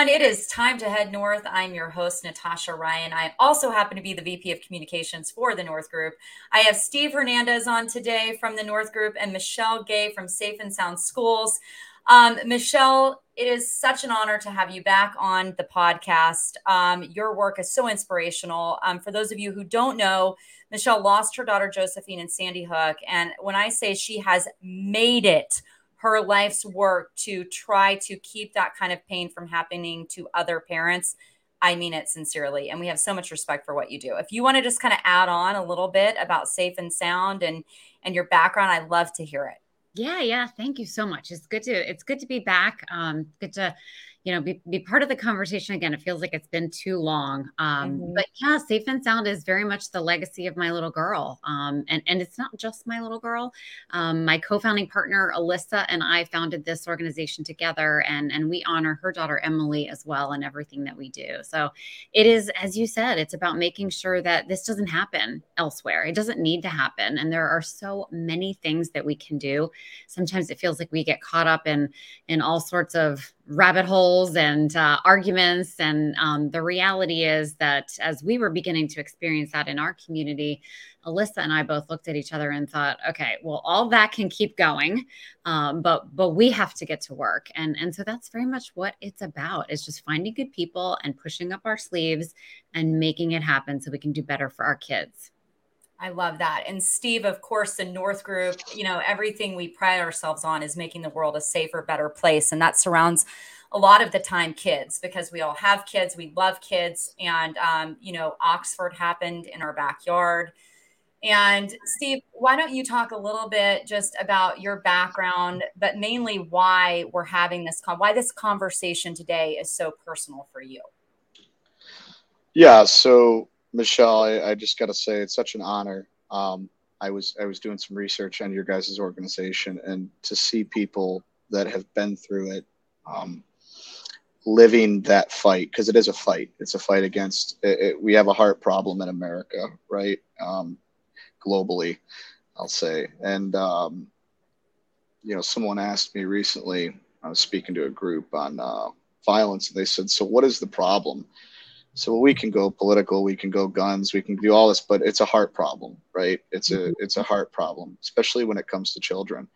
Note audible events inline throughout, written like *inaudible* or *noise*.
everyone. It is time to head north. I'm your host, Natasha Ryan. I also happen to be the VP of Communications for the North Group. I have Steve Hernandez on today from the North Group and Michele Gay from Safe and Sound Schools. Um, Michele, it is such an honor to have you back on the podcast. Um, your work is so inspirational. Um, for those of you who don't know, Michele lost her daughter Josephine in Sandy Hook. And when I say she has made it, her life's work to try to keep that kind of pain from happening to other parents. I mean it sincerely. And we have so much respect for what you do. If you want to just kind of add on a little bit about Safe and Sound and and your background, I'd love to hear it. Yeah, yeah. Thank you so much. It's good to it's good to be back. Um, good to you know, be, be part of the conversation again. It feels like it's been too long. Um, mm-hmm. But yeah, Safe and Sound is very much the legacy of my little girl. Um, and, and it's not just my little girl. Um, my co founding partner, Alissa, and I founded this organization together, and, and we honor her daughter, Emilie, as well, in everything that we do. So it is, as you said, it's about making sure that this doesn't happen elsewhere. It doesn't need to happen. And there are so many things that we can do. Sometimes it feels like we get caught up in, in all sorts of rabbit holes and uh, arguments. And um, the reality is that as we were beginning to experience that in our community, Alissa and I both looked at each other and thought, okay, well, all that can keep going, um, but but we have to get to work, and and so that's very much what it's about. Is just finding good people and pushing up our sleeves and making it happen so we can do better for our kids. I love that. And Steve, of course, the North Group, you know, everything we pride ourselves on is making the world a safer, better place. And that surrounds a lot of the time kids because we all have kids, we love kids. And, um, you know, Oxford happened in our backyard. And Steve, why don't you talk a little bit just about your background, but mainly why we're having this, con- why this conversation today is so personal for you? Yeah. So Michele, I, I just got to say it's such an honor. Um, I was I was doing some research on your guys' organization, and to see people that have been through it, um, living that fight because it is a fight. It's a fight against. It, it, we have a heart problem in America, right? Um, globally, I'll say. And um, you know, someone asked me recently. I was speaking to a group on uh, violence, and they said, "So what is the problem?" So we can go political, we can go guns, we can do all this, but it's a heart problem, right? It's a mm-hmm. it's a heart problem, especially when it comes to children.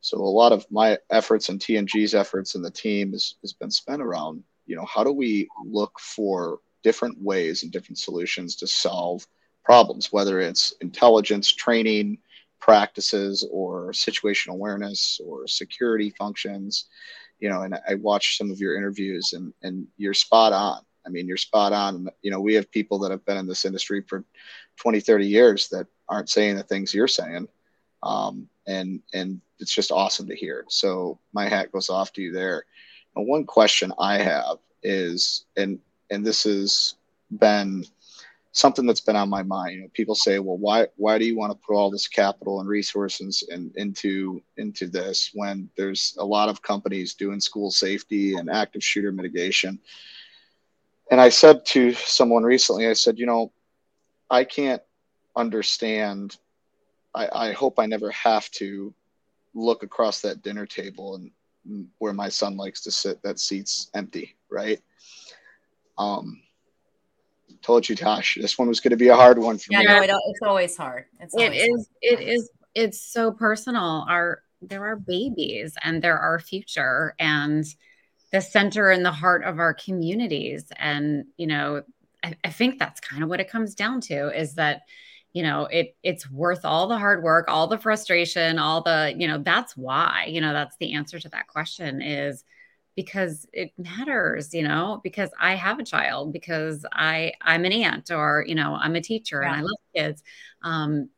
So a lot of my efforts and TNG's efforts and the team has, has been spent around, you know, how do we look for different ways and different solutions to solve problems, whether it's intelligence training practices or situational awareness or security functions, you know, and I watched some of your interviews and, and you're spot on I mean, you're spot on. You know, we have people that have been in this industry for 20, 30 years that aren't saying the things you're saying. Um, and, and it's just awesome to hear. So my hat goes off to you there. And one question I have is, and, and this has been something that's been on my mind. You know, people say, well, why, why do you want to put all this capital and resources in, into, into this when there's a lot of companies doing school safety and active shooter mitigation? And I said to someone recently, I said, you know, I can't understand. I, I hope I never have to look across that dinner table and where my son likes to sit, that seat's empty, right? Um, told you, Tosh, this one was going to be a hard one for yeah, me. Yeah, no, it's always hard. It's always it is, It is. It's so personal. Our there are babies, and they're our future, and the center and the heart of our communities. And, you know, I, I think that's kind of what it comes down to is that, you know, it it's worth all the hard work, all the frustration, all the, you know, that's why, you know, that's the answer to that question is because it matters you know because i have a child because i i'm an aunt or you know i'm a teacher yeah. and i love kids um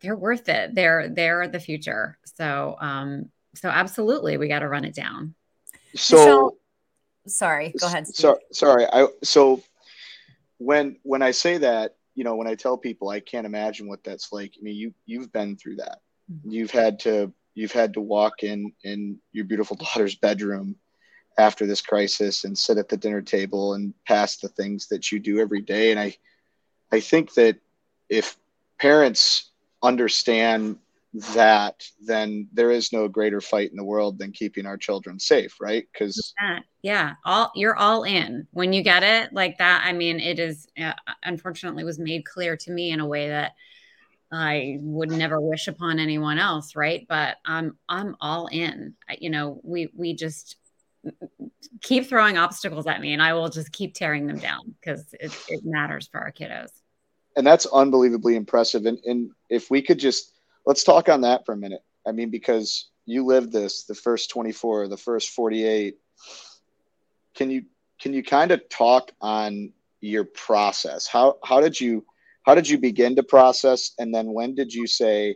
they're worth it they're they're the future so um so absolutely we got to run it down so, so sorry, go ahead. So, sorry. I so when when I say that, you know, when I tell people I can't imagine what that's like. I mean, you you've been through that. Mm-hmm. You've had to you've had to walk in in your beautiful *laughs* daughter's bedroom after this crisis and sit at the dinner table and pass the things that you do every day. And I I think that if parents understand that, then there is no greater fight in the world than keeping our children safe, right? Because yeah, all you're all in when you get it like that. I mean, it is uh, unfortunately was made clear to me in a way that I would never wish upon anyone else, right? But I'm I'm all in. You know, we we just keep throwing obstacles at me, and I will just keep tearing them down because it, it matters for our kiddos. And that's unbelievably impressive. And and if we could just let's talk on that for a minute. I mean, because you lived this the first 24, the first 48. Can you can you kind of talk on your process? How how did you how did you begin to process and then when did you say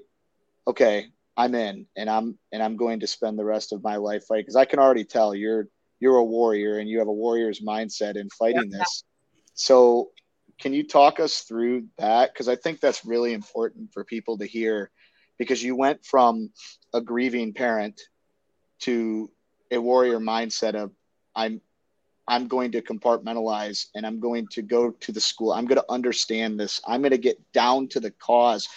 okay i'm in and i'm and i'm going to spend the rest of my life fighting because i can already tell you're you're a warrior and you have a warrior's mindset in fighting yeah. this so can you talk us through that because i think that's really important for people to hear because you went from a grieving parent to a warrior mindset of i'm I'm going to compartmentalize and I'm going to go to the school. I'm going to understand this. I'm going to get down to the cause,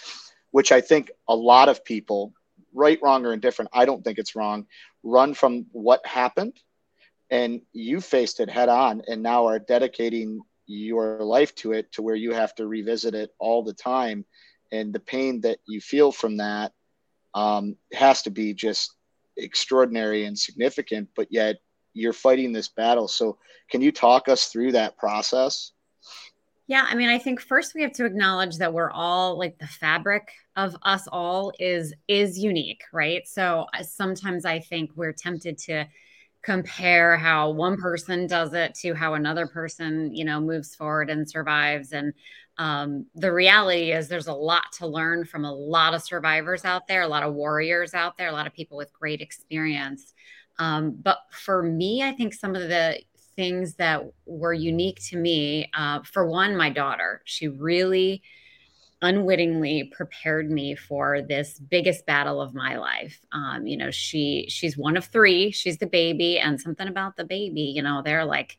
which I think a lot of people, right, wrong, or indifferent, I don't think it's wrong, run from what happened. And you faced it head on and now are dedicating your life to it to where you have to revisit it all the time. And the pain that you feel from that um, has to be just extraordinary and significant, but yet you're fighting this battle. So, can you talk us through that process? Yeah, I mean, I think first we have to acknowledge that we're all like the fabric of us all is is unique, right? So uh, sometimes I think we're tempted to compare how one person does it to how another person, you know, moves forward and survives and um, the reality is there's a lot to learn from a lot of survivors out there, a lot of warriors out there, a lot of people with great experience. Um, but for me, I think some of the things that were unique to me, uh, for one, my daughter, she really unwittingly prepared me for this biggest battle of my life. Um, you know, she she's one of three. She's the baby, and something about the baby, you know, they're like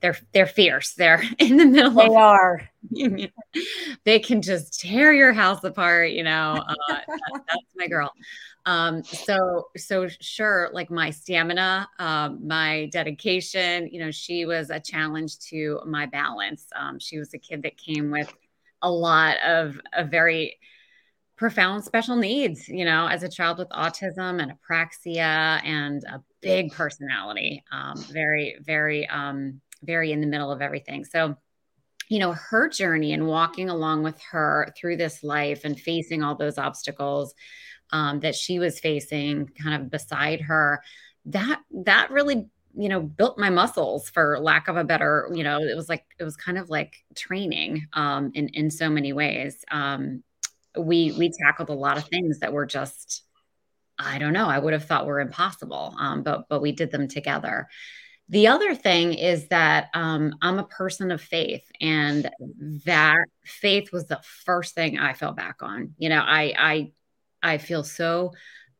they're they're fierce. They're *laughs* in the middle. They of, are. they can just tear your house apart. You know, uh, that, that's my girl. Um, so so sure, like my stamina, um, my dedication. You know, she was a challenge to my balance. Um, she was a kid that came with a lot of a very profound special needs, you know, as a child with autism and apraxia and a big personality, um, very, very um, very in the middle of everything. So, you know, her journey and walking along with her through this life and facing all those obstacles um, that she was facing kind of beside her, that that really you know built my muscles for lack of a better you know it was like it was kind of like training um in in so many ways um we we tackled a lot of things that were just i don't know i would have thought were impossible um but but we did them together the other thing is that um, I'm a person of faith, and that faith was the first thing I fell back on. You know, I I I feel so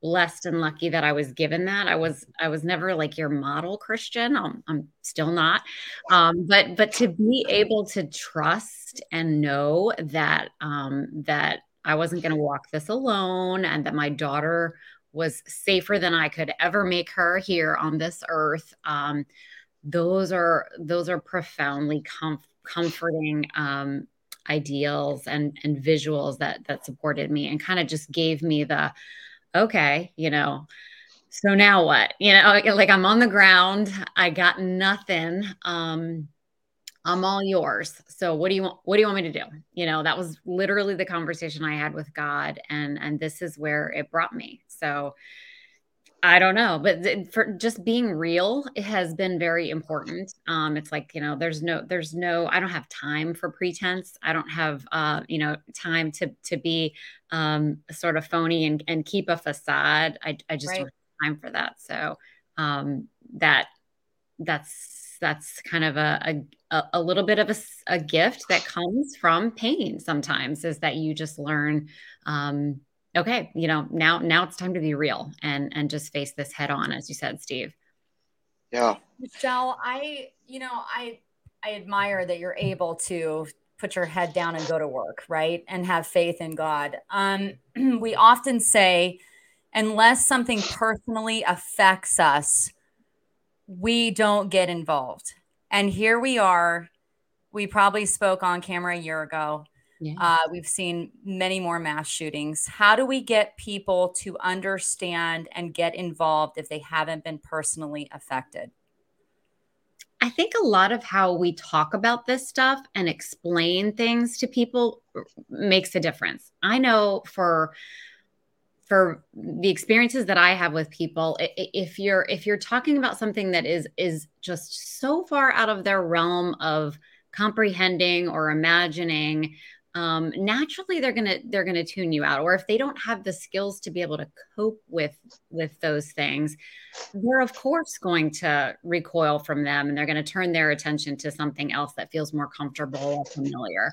blessed and lucky that I was given that. I was I was never like your model Christian. I'm, I'm still not. Um, but but to be able to trust and know that um, that I wasn't going to walk this alone, and that my daughter was safer than I could ever make her here on this earth. Um, those are those are profoundly com- comforting um, ideals and and visuals that that supported me and kind of just gave me the okay, you know. So now what? You know, like I'm on the ground. I got nothing. Um, I'm all yours. So what do you want what do you want me to do? You know, that was literally the conversation I had with God and and this is where it brought me. So I don't know, but for just being real, it has been very important. Um, it's like you know, there's no, there's no, I don't have time for pretense. I don't have, uh, you know, time to to be um, sort of phony and and keep a facade. I I just right. don't have time for that. So um, that that's that's kind of a a, a little bit of a, a gift that comes from pain. Sometimes is that you just learn. Um, okay, you know, now now it's time to be real and and just face this head on, as you said, Steve. Yeah. Michele, I, you know, I I admire that you're able to put your head down and go to work, right? And have faith in God. Um, *clears throat* we often say, unless something personally affects us, we don't get involved. And here we are. We probably spoke on camera a year ago. Yeah. Uh, we've seen many more mass shootings. How do we get people to understand and get involved if they haven't been personally affected? I think a lot of how we talk about this stuff and explain things to people makes a difference. I know for for the experiences that I have with people, if you're if you're talking about something that is is just so far out of their realm of comprehending or imagining, um, naturally they're gonna they're gonna tune you out. Or if they don't have the skills to be able to cope with with those things, they're of course going to recoil from them, and they're going to turn their attention to something else that feels more comfortable or familiar.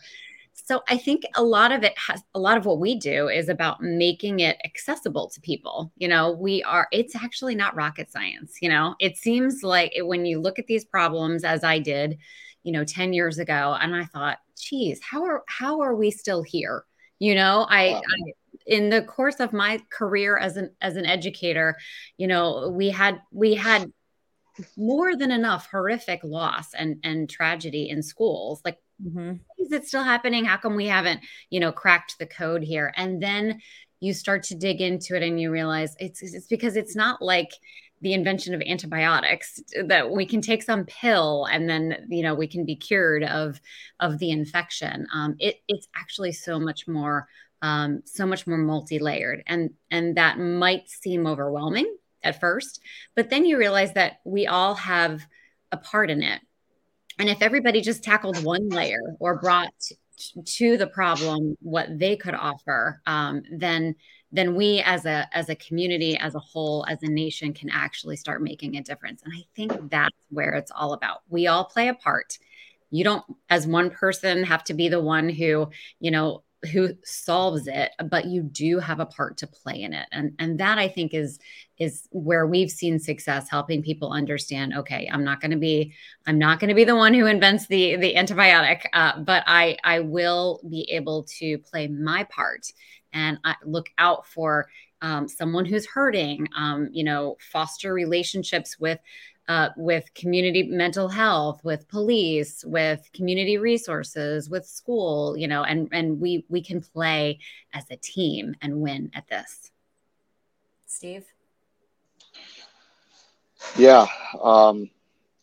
So I think a lot of it has a lot of what we do is about making it accessible to people. You know, we are it's actually not rocket science, you know. It seems like it, when you look at these problems as I did, you know, 10 years ago and I thought, geez, how are how are we still here? You know, I, wow. I in the course of my career as an as an educator, you know, we had we had more than enough horrific loss and and tragedy in schools. Like Mm-hmm. Is it still happening? How come we haven't, you know, cracked the code here? And then you start to dig into it and you realize it's it's because it's not like the invention of antibiotics that we can take some pill and then you know we can be cured of of the infection um, it, it's actually so much more um, so much more multi-layered and and that might seem overwhelming at first but then you realize that we all have a part in it and if everybody just tackled one layer or brought to the problem what they could offer, um, then then we as a as a community, as a whole, as a nation, can actually start making a difference. And I think that's where it's all about. We all play a part. You don't, as one person, have to be the one who you know who solves it but you do have a part to play in it. And and that i think is is where we've seen success helping people understand okay i'm not going to be i'm not going to be the one who invents the the antibiotic uh, but i i will be able to play my part and I look out for um, someone who's hurting um, you know foster relationships with uh, with community mental health, with police, with community resources, with school, you know, and and we we can play as a team and win at this. Steve. Yeah, um,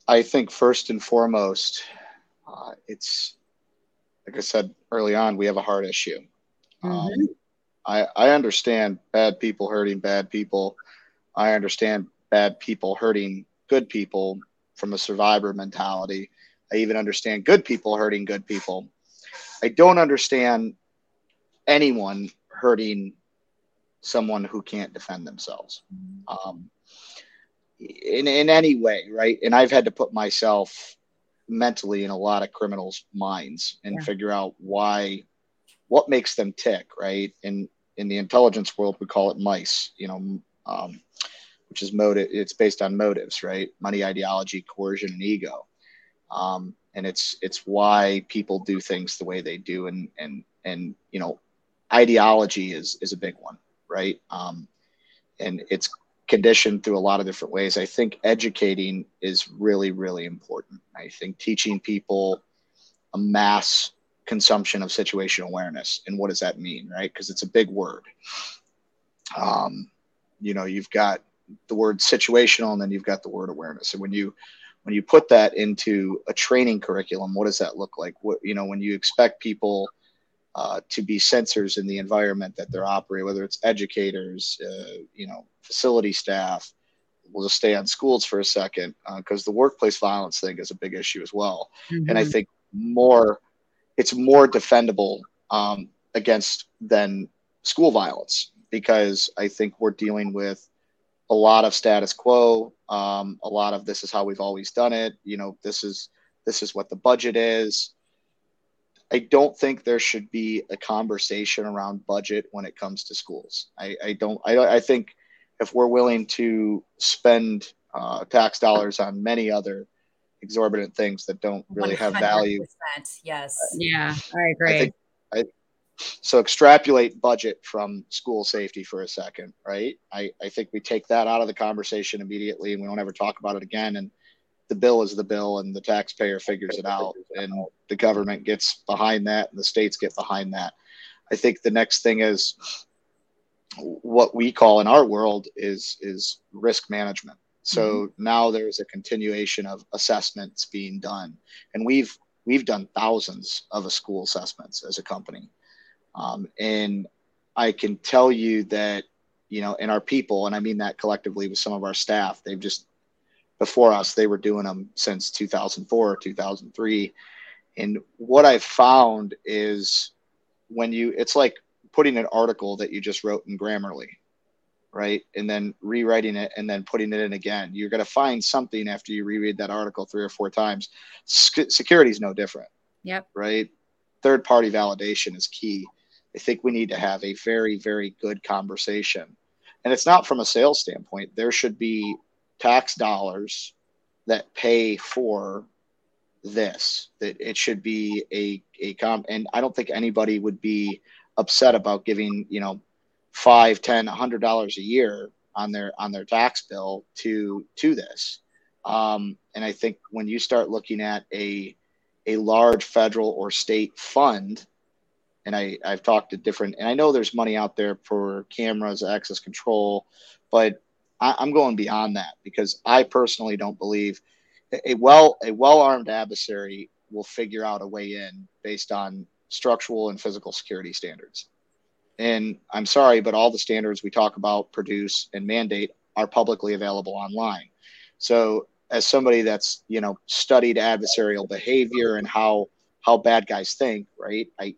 I think first and foremost, uh, it's like I said early on, we have a heart issue. Um, mm-hmm. Um, I I understand bad people hurting bad people. I understand bad people hurting good people from a survivor mentality. I even understand good people hurting good people. I don't understand anyone hurting someone who can't defend themselves um, in, in any way, right? And I've had to put myself mentally in a lot of criminals' minds and yeah. figure out why, what makes them tick, right? And in the intelligence world, we call it mice, you know, um, which is motive. It's based on motives, right? Money, ideology, coercion, and ego. Um, and it's it's why people do things the way they do, and and and you know, ideology is is a big one, right? Um, and it's conditioned through a lot of different ways. I think educating is really really important. I think teaching people a mass consumption of situational awareness and what does that mean, right? Because it's a big word. Um, you know, you've got the word situational and then you've got the word awareness. And when you when you put that into a training curriculum what does that look like? What you know when you expect people uh, to be sensors in the environment that they're operating whether it's educators uh, you know facility staff we'll just stay on schools for a second because uh, the workplace violence thing is a big issue as well. Mm-hmm. and i think more it's more defendable um, against than school violence because i think we're dealing with a lot of status quo. Um, a lot of this is how we've always done it. You know, this is this is what the budget is. I don't think there should be a conversation around budget when it comes to schools. I, I don't. I, I think if we're willing to spend uh, tax dollars on many other exorbitant things that don't really 100%. have value. Yes. Yeah, I agree. I think, I, so extrapolate budget from school safety for a second, right? I, I think we take that out of the conversation immediately and we don't ever talk about it again. And the bill is the bill and the taxpayer figures it out and the government gets behind that and the states get behind that. I think the next thing is what we call in our world is is risk management. So mm-hmm. now there's a continuation of assessments being done, and we've we've done thousands of a school assessments as a company, um, and I can tell you that you know, in our people, and I mean that collectively with some of our staff, they've just before us they were doing them since 2004 2003 and what i've found is when you it's like putting an article that you just wrote in grammarly right? And then rewriting it and then putting it in again. You're going to find something after you reread that article three or four times. Security is no different. Yep. Right? Third party validation is key i think we need to have a very very good conversation. And it's not from a sales standpoint. There should be tax dollars that pay for this that it should be a a com and i don't think anybody would be upset about giving you know five ten a hundred dollars a year on their on their tax bill to to this. Um, and i think when you start looking at a a large federal or state fund and i i've talked to different and i know there's money out there for cameras access control but I, i'm going beyond that because i personally don't believe a well a well armed adversary will figure out a way in based on structural and physical security standards. And I'm sorry, but all the standards we talk about, produce, and mandate are publicly available online. So, as somebody that's you know studied adversarial behavior and how how bad guys think, right? I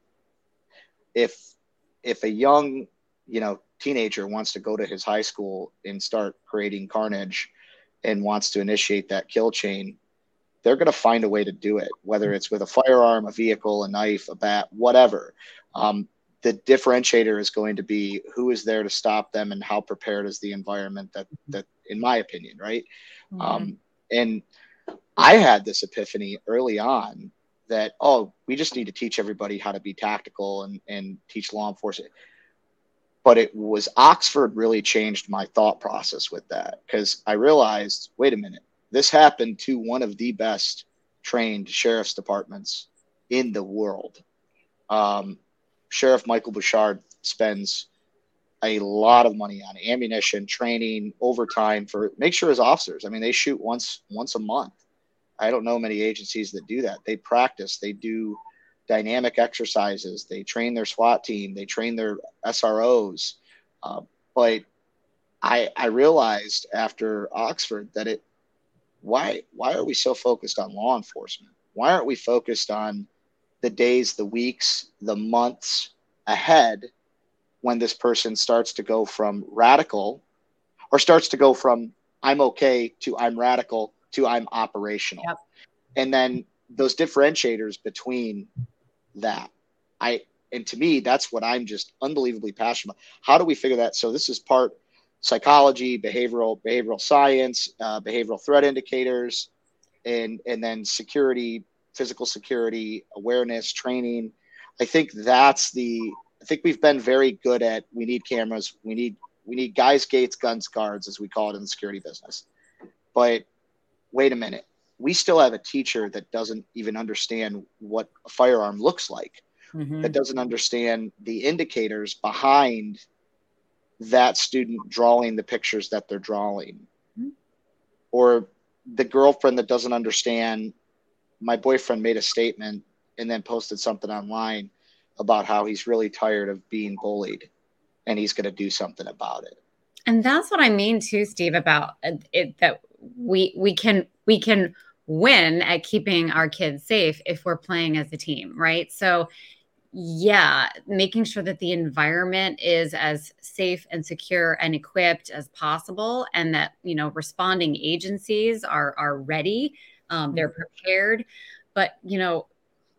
if if a young you know teenager wants to go to his high school and start creating carnage and wants to initiate that kill chain, they're going to find a way to do it, whether it's with a firearm, a vehicle, a knife, a bat, whatever. Um, the differentiator is going to be who is there to stop them and how prepared is the environment that that in my opinion right mm-hmm. um, and i had this epiphany early on that oh we just need to teach everybody how to be tactical and and teach law enforcement but it was Oxford really changed my thought process with that because I realized, wait a minute, this happened to one of the best trained sheriff's departments in the world. Um, Sheriff Michael Bouchard spends a lot of money on ammunition, training, overtime for make sure his officers. I mean, they shoot once once a month. I don't know many agencies that do that. They practice. They do dynamic exercises. They train their SWAT team. They train their SROs. Uh, but I I realized after Oxford that it why why are we so focused on law enforcement? Why aren't we focused on the days, the weeks, the months ahead when this person starts to go from radical or starts to go from I'm okay to I'm radical to I'm operational. Yep. And then those differentiators between that. I and to me, that's what I'm just unbelievably passionate about. How do we figure that? So this is part psychology, behavioral behavioral science, uh, behavioral threat indicators, and and then security, physical security, awareness, training. I think that's the. I think we've been very good at. We need cameras. We need we need guys, gates, guns, guards, as we call it in the security business. But wait a minute we still have a teacher that doesn't even understand what a firearm looks like, mm-hmm. that doesn't understand the indicators behind that student drawing the pictures that they're drawing. Mm-hmm. Or the girlfriend that doesn't understand my boyfriend made a statement and then posted something online about how he's really tired of being bullied and he's going to do something about it. And that's what I mean too, Steve, about it that we we can we can win at keeping our kids safe if we're playing as a team, right? So, yeah, making sure that the environment is as safe and secure and equipped as possible, and that you know responding agencies are are ready, um, they're mm-hmm. prepared. But you know,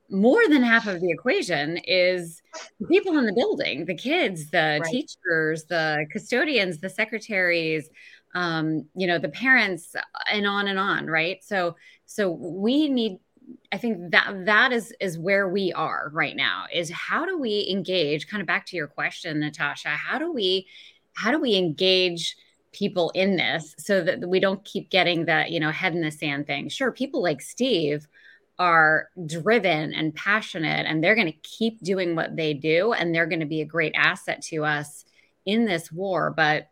more than half of the equation is the people in the building, the kids, the right. teachers, the custodians, the secretaries, um, you know the parents and on and on right? So so we need i think that that is is where we are right now is how do we engage kind of back to your question natasha how do we how do we engage people in this so that we don't keep getting that you know head in the sand thing? Sure people like steve are driven and passionate and they're going to keep doing what they do and they're going to be a great asset to us in this war but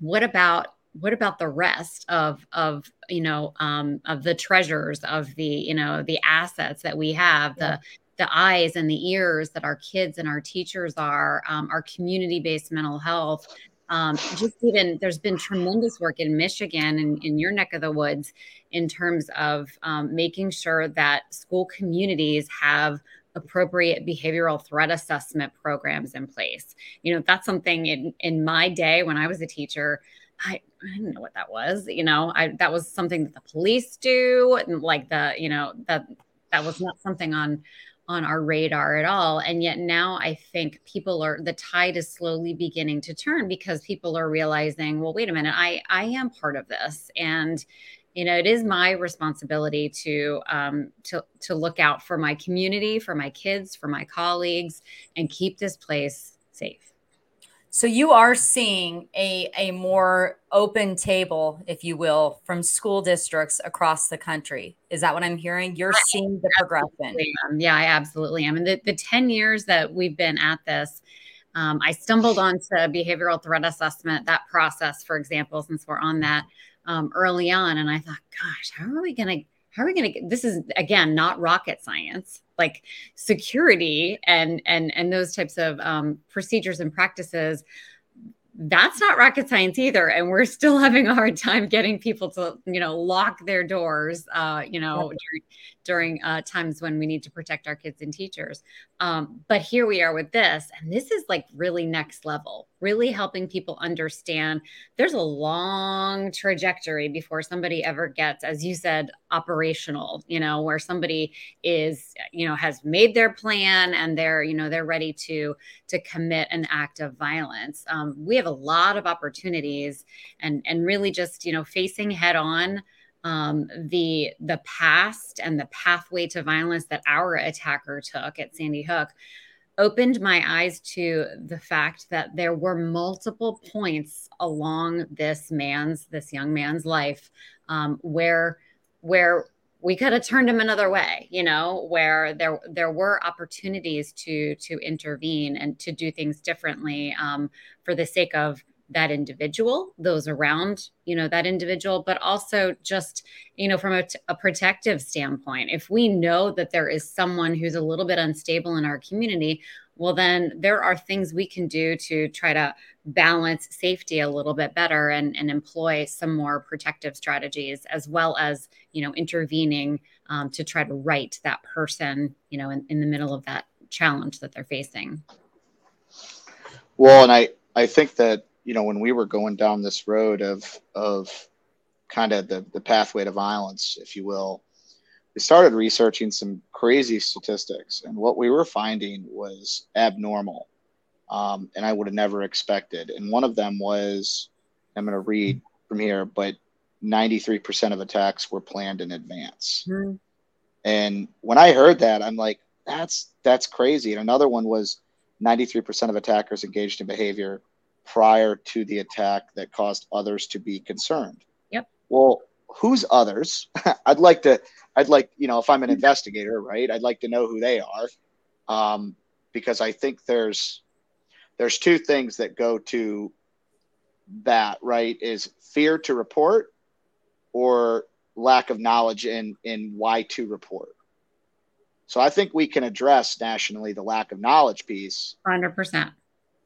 what about what about the rest of of you know um, of the treasures of the you know the assets that we have yeah. the the eyes and the ears that our kids and our teachers are um, our community based mental health um, just even there's been tremendous work in Michigan and in your neck of the woods in terms of um, making sure that school communities have appropriate behavioral threat assessment programs in place. You know, that's something in, in my day when I was a teacher, I, I didn't know what that was. You know, I that was something that the police do, and like the, you know, that that was not something on on our radar at all. And yet now I think people are the tide is slowly beginning to turn because people are realizing, well, wait a minute, I I am part of this. And you know, it is my responsibility to um, to to look out for my community, for my kids, for my colleagues, and keep this place safe. So you are seeing a, a more open table, if you will, from school districts across the country. Is that what I'm hearing? You're seeing the progression. Yeah, I absolutely am. And the, the 10 years that we've been at this, um, I stumbled onto behavioral threat assessment, that process, for example, since we're on that um, early on. And I thought, gosh, how are we going to how are we going to this is again not rocket science like security and and and those types of um, procedures and practices that's not rocket science either. And we're still *laughs* having a hard time getting people to you know lock their doors uh, you know during, during uh, times when we need to protect our kids and teachers. Um, but here we are with this and this is like really next level really helping people understand there's a long trajectory before somebody ever gets as you said operational you know where somebody is you know has made their plan and they're you know they're ready to to commit an act of violence. Um, we have a lot of opportunities and and really just you know facing head on um, the the past and the pathway to violence that our attacker took at sandy hook opened my eyes to the fact that there were multiple points along this man's this young man's life um, where where we could have turned him another way you know where there there were opportunities to to intervene and to do things differently um, for the sake of that individual those around you know that individual but also just you know from a, a, protective standpoint. If we know that there is someone who's a little bit unstable in our community well then there are things we can do to try to balance safety a little bit better and, and employ some more protective strategies as well as you know intervening um, to try to right that person you know in, in the middle of that challenge that they're facing. Well and i i think that you know, when we were going down this road of of kind of the, the pathway to violence, if you will, we started researching some crazy statistics, and what we were finding was abnormal, um, and I would have never expected. And one of them was, I'm going to read from here, but 93% of attacks were planned in advance. Mm-hmm. And when I heard that, I'm like, that's that's crazy. And another one was 93% of attackers engaged in behavior prior to the attack that caused others to be concerned. Yep. Well, who's others? *laughs* I'd like to, I'd like, you know, if I'm an investigator, right, I'd like to know who they are. Um, because I think there's, there's two things that go to that, right? Is fear to report or lack of knowledge in, in why to report. So I think we can address nationally the lack of knowledge piece. 100%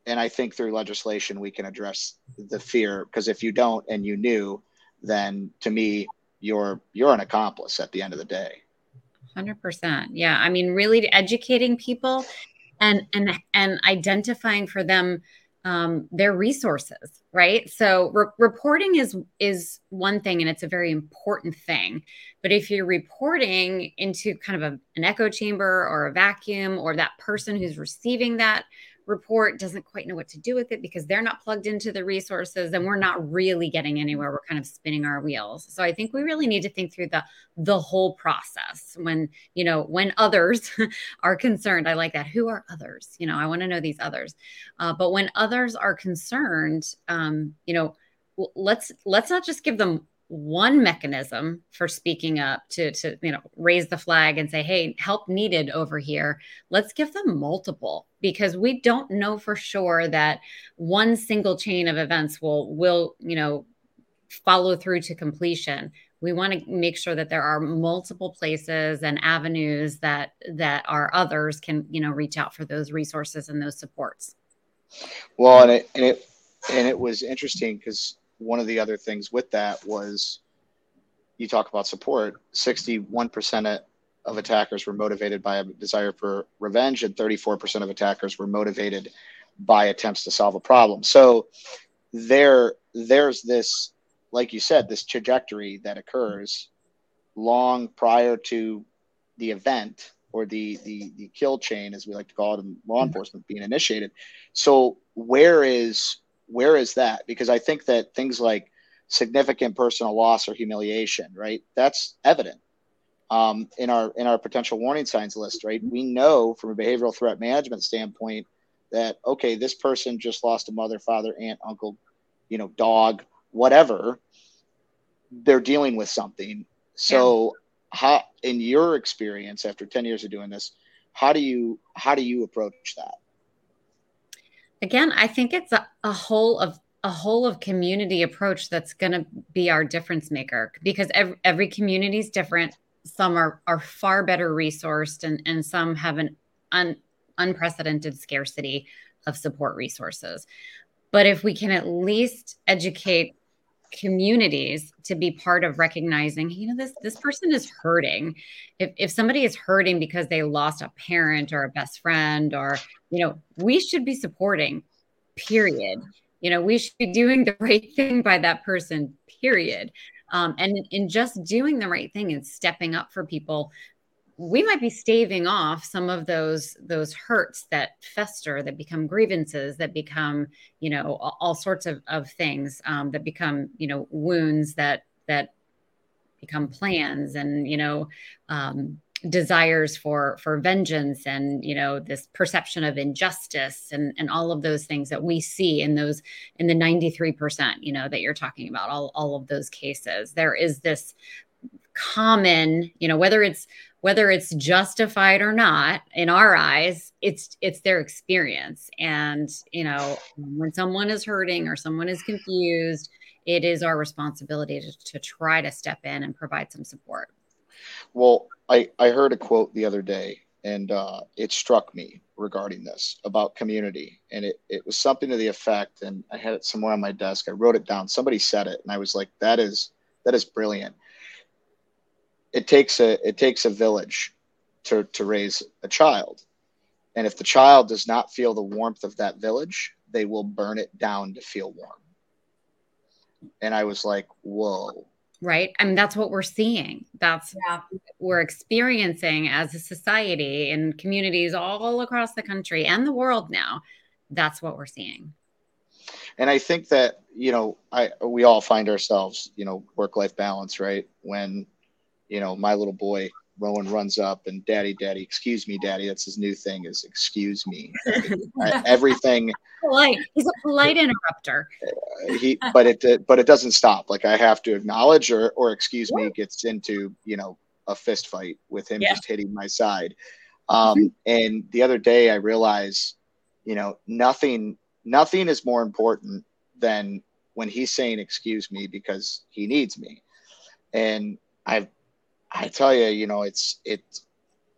and I think through legislation we can address the fear because if you don't and you knew, then to me you're you're an accomplice at the end of the day. 100%. Yeah, I mean really educating people and and and identifying for them um, their resources, right? So re- reporting is is one thing, and it's a very important thing. But if you're reporting into kind of a, an echo chamber or a vacuum, or that person who's receiving that report doesn't quite know what to do with it because they're not plugged into the resources and we're not really getting anywhere. We're kind of spinning our wheels. So i think we really need to think through the the whole process when you know when others *laughs* are concerned. I like that. Who are others? You know i want to know these others. Uh, but when others are concerned um, you know let's let's not just give them one mechanism for speaking up to to you know raise the flag and say hey help needed over here. Let's give them multiple because we don't know for sure that one single chain of events will will you know follow through to completion. We want to make sure that there are multiple places and avenues that that our others can you know reach out for those resources and those supports. Well and it and it and it was interesting because one of the other things with that was you talk about support 61% of attackers were motivated by a desire for revenge and 34% of attackers were motivated by attempts to solve a problem so there there's this like you said this trajectory that occurs long prior to the event or the the the kill chain as we like to call it in law mm-hmm. enforcement being initiated so where is where is that? Because I think that things like significant personal loss or humiliation, right? That's evident um, in our in our potential warning signs list, right? We know from a behavioral threat management standpoint that okay, this person just lost a mother, father, aunt, uncle, you know, dog, whatever. They're dealing with something. So, yeah. how, in your experience, after ten years of doing this, how do you how do you approach that? Again i think it's a, a whole of a whole of community approach that's going to be our difference maker because every, every community is different. Some are are far better resourced and and some have an un, unprecedented scarcity of support resources. But if we can at least educate communities to be part of recognizing you know this this person is hurting. If, if somebody is hurting because they lost a parent or a best friend or you know we should be supporting period. You know we should be doing the *laughs* right thing by that person period. Um, and in just doing the right thing and stepping up for people we might be staving off some of those those hurts that fester that become grievances that become you know all, sorts of, of things um, that become you know wounds that that become plans and you know um, desires for for vengeance and you know this perception of injustice and and all of those things that we see in those in the 93% you know that you're talking about all all of those cases. There is this common you know whether it's whether it's justified or not in our eyes it's it's their experience. And you know when someone is hurting or someone is confused it is our responsibility to, to try to step in and provide some support. Well i i heard a quote the other day and uh, it struck me regarding this about community. And it, it was something to the effect and i had it somewhere on my desk i wrote it down somebody said it and i was like that is that is brilliant it takes a it takes a village to to raise a child. And if the child does not feel the warmth of that village they will burn it down to feel warm. And i was like whoa. Right? I mean, that's what we're seeing. That's yeah. we're experiencing as a society in communities all across the country and the world now. That's what we're seeing. And i think that you know i we all find ourselves you know work life balance right? When you know, my little boy Rowan runs up and daddy, daddy, excuse me, daddy. That's his new thing is excuse me. I, *laughs* everything. Polite. He's a polite interrupter. Uh, he, but it, but it doesn't stop. Like I have to acknowledge or, or excuse yeah. me gets into, you know, a fist fight with him yeah. just hitting my side. Um, mm-hmm. and the other day I realized, you know, nothing, nothing is more important than when he's saying, excuse me, because he needs me. And I've I tell you, you know, it's it.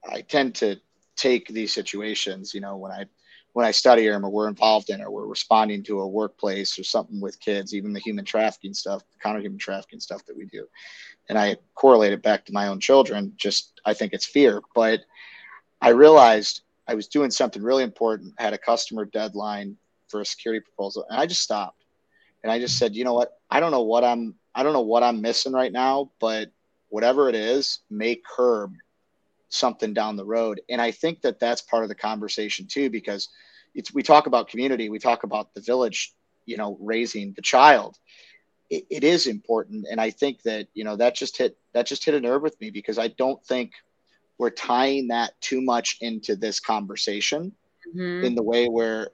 I tend to take these situations, you know, when I when I study them or we're involved in or we're responding to a workplace or something with kids, even the human trafficking stuff, the counter human trafficking stuff that we do, and I correlate it back to my own children. Just I think it's fear, but I realized I was doing something really important. Had a customer deadline for a security proposal, and I just stopped and I just said, you know what? I don't know what I'm I don't know what I'm missing right now, but whatever it is, may curb something down the road. And I think that that's part of the conversation too, because it's we talk about community, we talk about the village, you know, raising the child. It, it is important, and I think that you know that just hit that just hit a nerve with me because I don't think we're tying that too much into this conversation mm-hmm. in the way where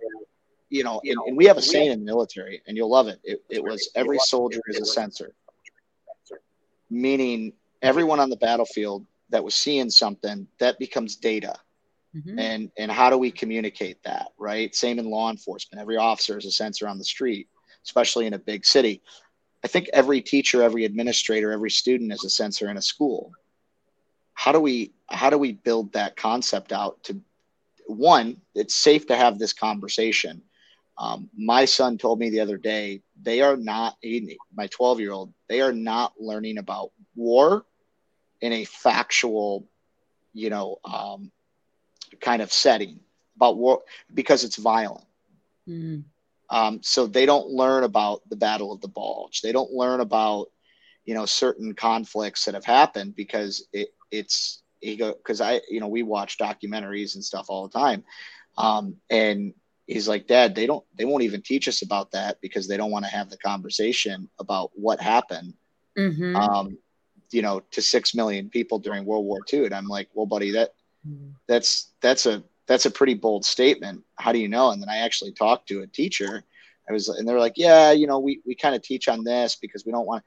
you know, and, and, we have a saying in the military, and you'll love it. It, it was every soldier is a sensor, meaning everyone on the battlefield that was seeing something that becomes data. Mm-hmm. And and how do we communicate that, right? Same in law enforcement. Every officer is a sensor on the street, especially in a big city. I think every teacher, every administrator, every student is a sensor in a school. How do we how do we build that concept out to one, it's safe to have this conversation. Um, my son told me the other day they are not my 12 year old they are not learning about war in a factual you know um, kind of setting about war because it's violent. Mm. Um, so they don't learn about the Battle of the Bulge. They don't learn about you know certain conflicts that have happened because it it's ego because I you know we watch documentaries and stuff all the time, um, and he's like, Dad, they don't they won't even teach us about that because they don't want to have the conversation about what happened. Mm-hmm. Um, you know, to six million people during World War II. And I'm like, well, buddy, that that's that's a that's a pretty bold statement. How do you know? And then I actually talked to a teacher. I was, and they're like, yeah, you know, we we kind of teach on this because we don't want.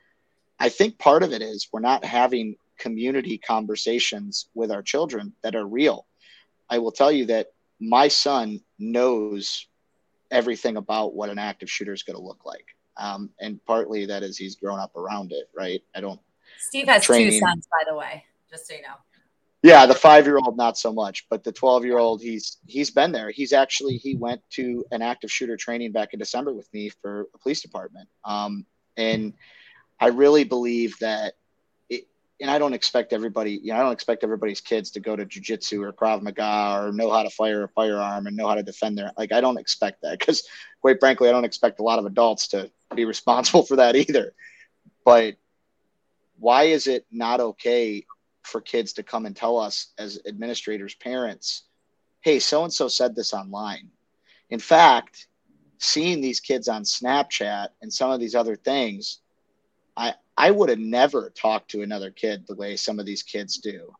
I think part of it is we're not having community conversations with our children that are real. I will tell you that my son knows everything about what an active shooter is going to look like. Um, and partly that is he's grown up around it, right? I don't. Steve has training. two sons, by the way, just so you know. Yeah, the five year old not so much, but the twelve year old he's he's been there. He's actually he went to an active shooter training back in December with me for a police department. Um, and I really believe that it, and I don't expect everybody, you know, I don't expect everybody's kids to go to jujitsu or Krav Maga or know how to fire a firearm and know how to defend their like I don't expect that because quite frankly, I don't expect a lot of adults to be *laughs* responsible for that either. But why is it not okay for kids to come and tell us as administrators, parents, hey, so and so said this online. In fact, seeing these kids on Snapchat and some of these other things, I I would have never talked to another kid the way some of these kids do.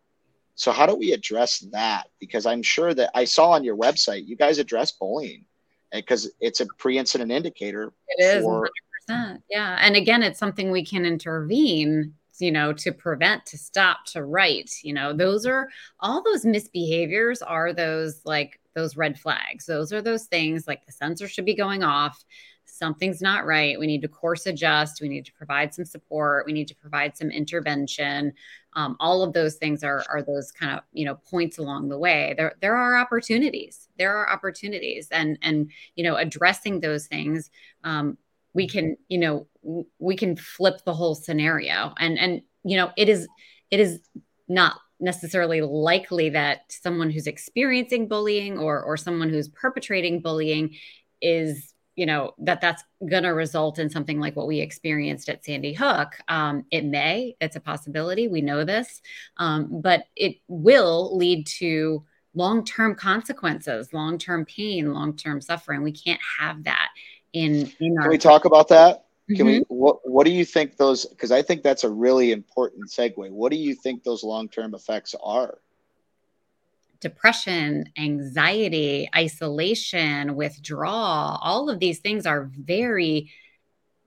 So how do we address that? Because I'm sure that I saw on your website you guys address bullying eh, because it's a pre-incident indicator. It is for, 100%. Yeah, and again, it's something we can intervene you know to prevent to stop to right you know those are all those misbehaviors are those like those red flags. Those are those things like the sensor should be going off. Something's not right. We need to course adjust. We need to provide some support. We need to provide some intervention. Um, all of those things are are those kind of you know points along the way. There there are opportunities. There are opportunities. And and you know addressing those things um, we can you know we can flip the whole scenario. And and you know it is it is not necessarily likely that someone who's experiencing bullying or or someone who's perpetrating bullying is you know that that's going to result in something like what we experienced at sandy hook. Um, it may it's a possibility we know this. Um, but it will lead to long-term consequences long-term pain long-term suffering. We can't have that in in our. Can we talk about that? Can mm-hmm. we? What What do you think those? Because I think that's a really important segue. What do you think those long term effects are? Depression, anxiety, isolation, withdrawal, all of these things are very,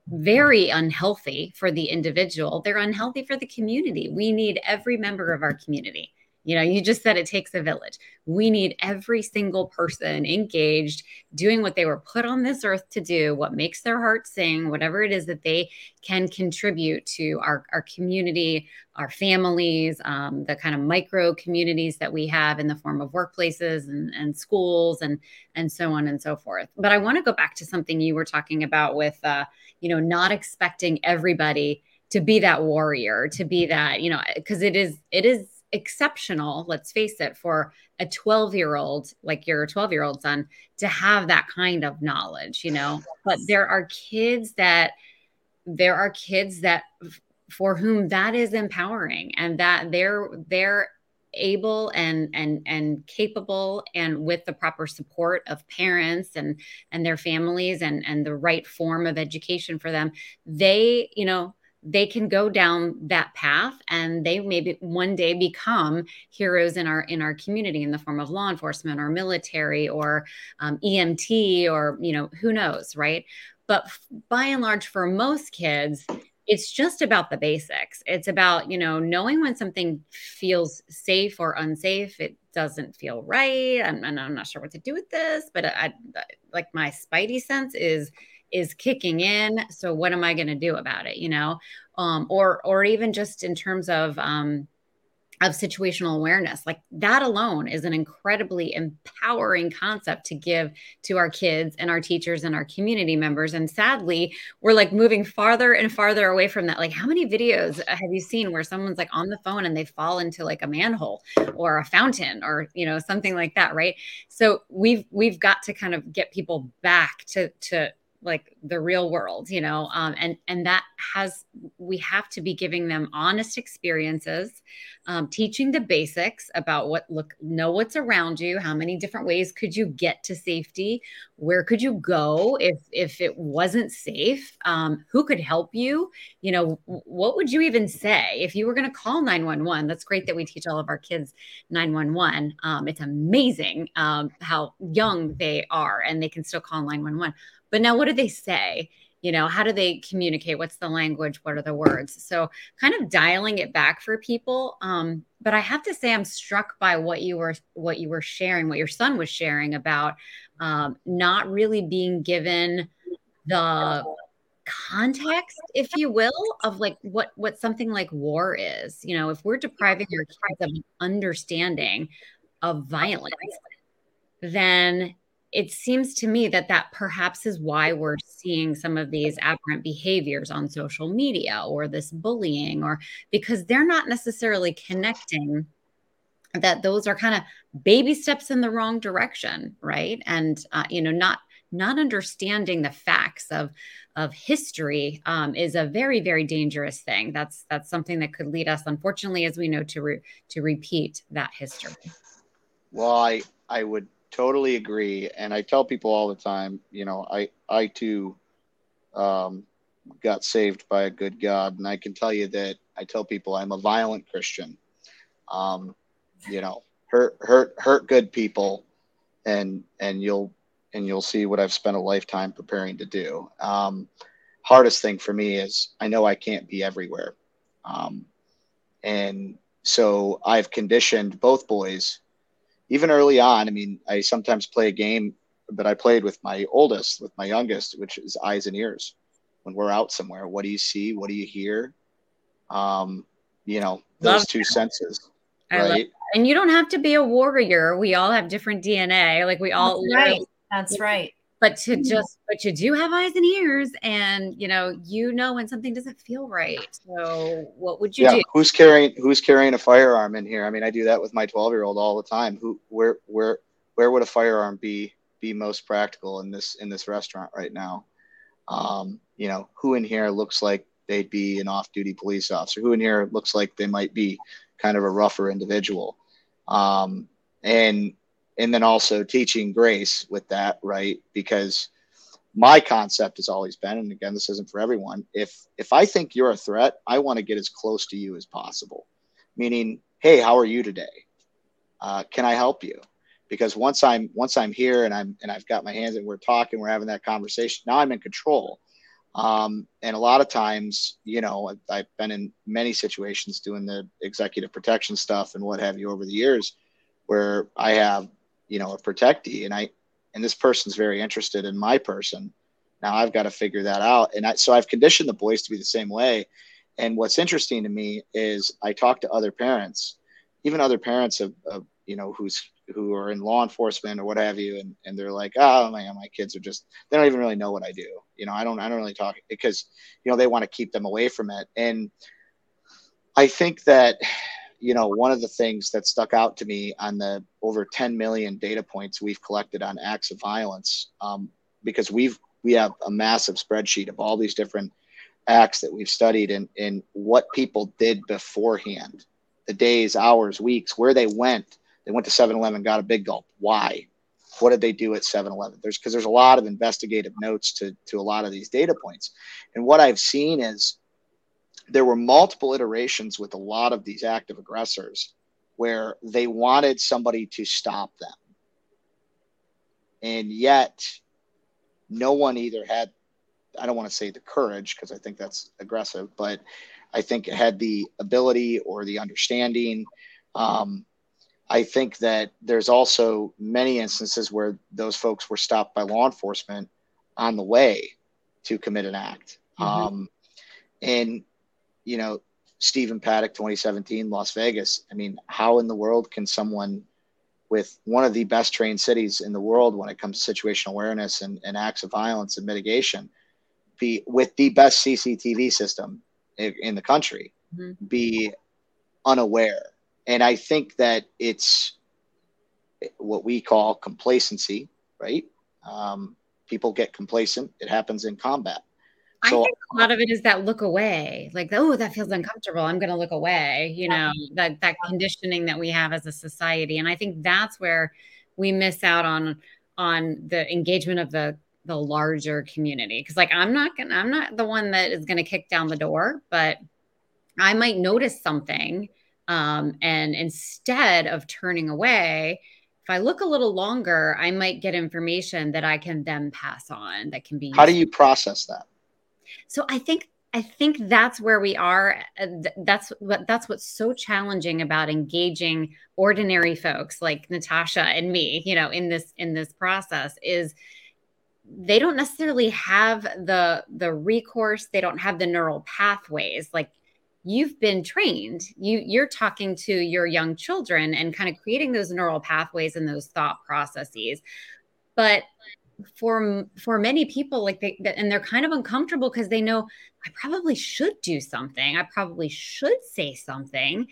very unhealthy for the individual. They're unhealthy for the community. We need every member of our community you know, you just said it takes a village. We need every single person engaged, doing what they were put on this earth to do, what makes their heart sing, whatever it is that they can contribute to our, our community, our families, um, the kind of micro communities that we have in the form of workplaces and, and schools and and so on and so forth. But I want to go back to something you were talking about with, uh, you know, not expecting everybody to be that warrior, to be that, you know, because it is it is exceptional, let's face it, for a 12 year old, like your 12 year old son, to have that kind of knowledge, you know. But there are kids that, there are kids that, for whom that is empowering and that they're, they're, able and and and capable and with the proper support of parents and and their families and and the right form of education for them they you know they can go down that path and they maybe one day become heroes in our in our community in the form of law enforcement or military or um, emt or you know who knows right? But by and large for most kids it's just about the basics. It's about you know knowing when something feels safe or unsafe. It doesn't feel right. I'm, I'm not sure what to do with this but I, I like my spidey sense is is kicking in so what am i going to do about it you know? Um, or or even just in terms of um, of situational awareness like that alone is an incredibly empowering concept to give to our kids and our teachers and our community members and sadly we're like moving farther and farther away from that. Like how many videos have you seen where someone's like on the phone and they fall into like a manhole or a fountain or you know something like that right? So we've we've got to kind of get people back to to like the real world you know um, and and that has we have to be giving them honest experiences um, teaching the basics about what look know what's around you how many different ways could you get to safety where could you go if if it wasn't safe um, who could help you you know what would you even say? If you were going to call 911 that's great that we teach all of our kids 911 um, it's amazing um, how young they are and they can still call 911 but now, what do they say? You know, how do they communicate? What's the language? What are the words? So, kind of dialing it back for people. Um, but I have to say, I'm struck by what you were what you were sharing, what your son was sharing about um, not really being given the context if you will of like what what something like war is you know if we're depriving your kids of understanding of violence then it seems to me that that perhaps is why we're seeing some of these aberrant behaviors on social media or this bullying or because they're not necessarily connecting that those are kind of baby steps in the wrong direction right? And uh, you know not not understanding the facts of of history um, is a very very dangerous thing. That's that's something that could lead us unfortunately as we know to re- to repeat that history. Well i i would totally agree. And I tell people all the time, you know, I, I too um, got saved by a good God. And I can tell you that I tell people I'm a violent Christian. Um, you know, hurt, hurt, hurt good people and, and you'll, and you'll see what I've spent a lifetime preparing to do. Um, hardest thing for me is I know I can't be everywhere. Um, and so I've conditioned both boys even early on, I mean, I sometimes play a game that I played with my oldest, with my youngest, which is eyes and ears. When we're out somewhere, what do you see? What do you hear? Um, you know, those love two that. senses. right. And you don't have to be a warrior. We all have different DNA. Like we all That's right. That's right but to just but you do have eyes and ears and you know you know when something doesn't feel right. So what would you yeah, do? who's carrying who's carrying a firearm in here? I mean i do that with my 12 year old all the time. Who where where where would a firearm be be most practical in this in this restaurant right now? Um, you know who in here looks like they'd be an off-duty police officer? Who in here looks like they might be kind of a rougher individual? Um, and and then also teaching grace with that, right? Because my concept has always been, and again, this isn't for everyone. If if I think you're a threat, I want to get as close to you as possible. Meaning, hey, how are you today? Uh, can I help you? Because once I'm once I'm here and I'm and I've got my hands and we're talking, we're having that conversation. Now I'm in control. Um, and a lot of times, you know, I've, I've been in many situations doing the executive protection stuff and what have you over the years, where I have you know a protectee. And i and this person's very interested in my person. Now i've got to figure that out. And I, so i've conditioned the boys to be the same way. And what's interesting to me is i talk to other parents even other parents of, of you know who's who are in law enforcement or what have you. And, and they're like oh my, my kids are just they don't even really know what i do. You know i don't i don't really talk because you know they want to keep them away from it. And i think that you know, one of the things that stuck out to me on the over 10 million data points we've collected on acts of violence, um, because we've we have a massive spreadsheet of all these different acts that we've studied and, and what people did beforehand the days, hours, weeks, where they went. They went to 7-Eleven, got a big gulp. Why? What did they do at 7-Eleven? There's because there's a lot of investigative notes to to a lot of these data points. And what I've seen is there were multiple iterations with a lot of these active aggressors where they wanted somebody to stop them. And yet no one either had I don't want to say the courage because I think that's aggressive, but I think it had the ability or the understanding. Um, I think that there's also many instances where those folks were stopped by law enforcement on the way to commit an act. Mm-hmm. Um, and, you know, Stephen Paddock, 2017, Las Vegas. I mean, how in the world can someone with one of the best trained cities in the world when it comes to situational awareness and, and acts of violence and mitigation be with the best CCTV system in the country mm-hmm. be unaware. And I think that it's what we call complacency, right? Um, people get complacent. It happens in combat. So, I think a lot of it is that look away, like oh, that feels uncomfortable. I'm going to look away. You know that that conditioning that we have as a society, and I think that's where we miss out on on the engagement of the the larger community because like i'm not gonna i'm not the one that is gonna kick down the door but i might notice something um, and instead of turning away if i look a little longer i might get information that i can then pass on that can be how do you process that so i think I think that's where we are. That's what that's what's so challenging about engaging ordinary folks like Natasha and me, you know, in this in this process is they don't necessarily have the the recourse. They don't have the neural pathways. Like you've been trained. You you're talking to your young children and kind of creating those neural pathways and those thought processes. But for for many people like they and they're kind of uncomfortable because they know i probably should do something. I probably should say something.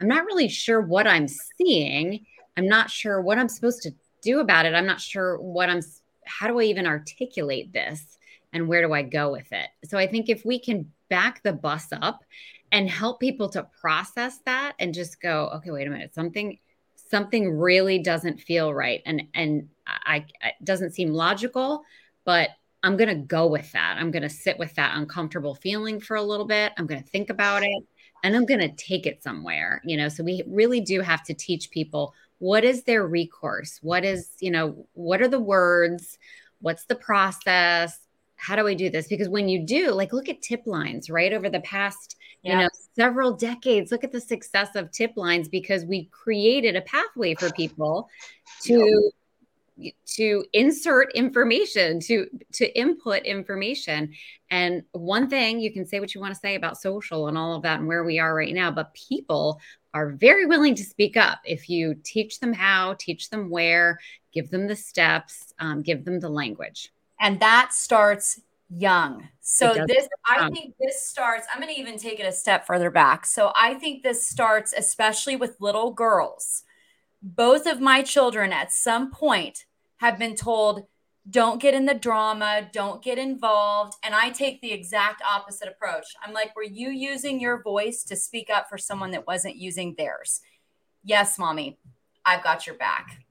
I'm not really sure what i'm seeing. I'm not sure what i'm supposed to do about it. I'm not sure what i'm how do I even articulate this? And where do I go with it? So I think if we can back the bus up and help people to process that and just go, okay, wait a minute, something something really doesn't feel right and and I, I it doesn't seem logical, but I'm going to go with that. I'm going to sit with that uncomfortable feeling for a little bit. I'm going to think about it and I'm going to take it somewhere, you know. So we really do have to teach people what is their recourse what is you know what are the words what's the process how do i do this because when you do like look at tip lines right over the past yeah. you know several decades. Look at the success of tip lines because we created a pathway for *sighs* people to to insert information to to input information. And one thing you can say what you want to say about social and all of that and where we are right now but people are very willing to speak up. If you teach them how, teach them where, give them the steps, um, give them the language. And that starts young. So this I think this starts I'm going to even take it a step further back. So I think this starts especially with little girls. Both of my children at some point have been told don't get in the drama, don't get involved. And I take the exact opposite approach. I'm like, were you using your voice to speak up for someone that wasn't using theirs? Yes, mommy, I've got your back.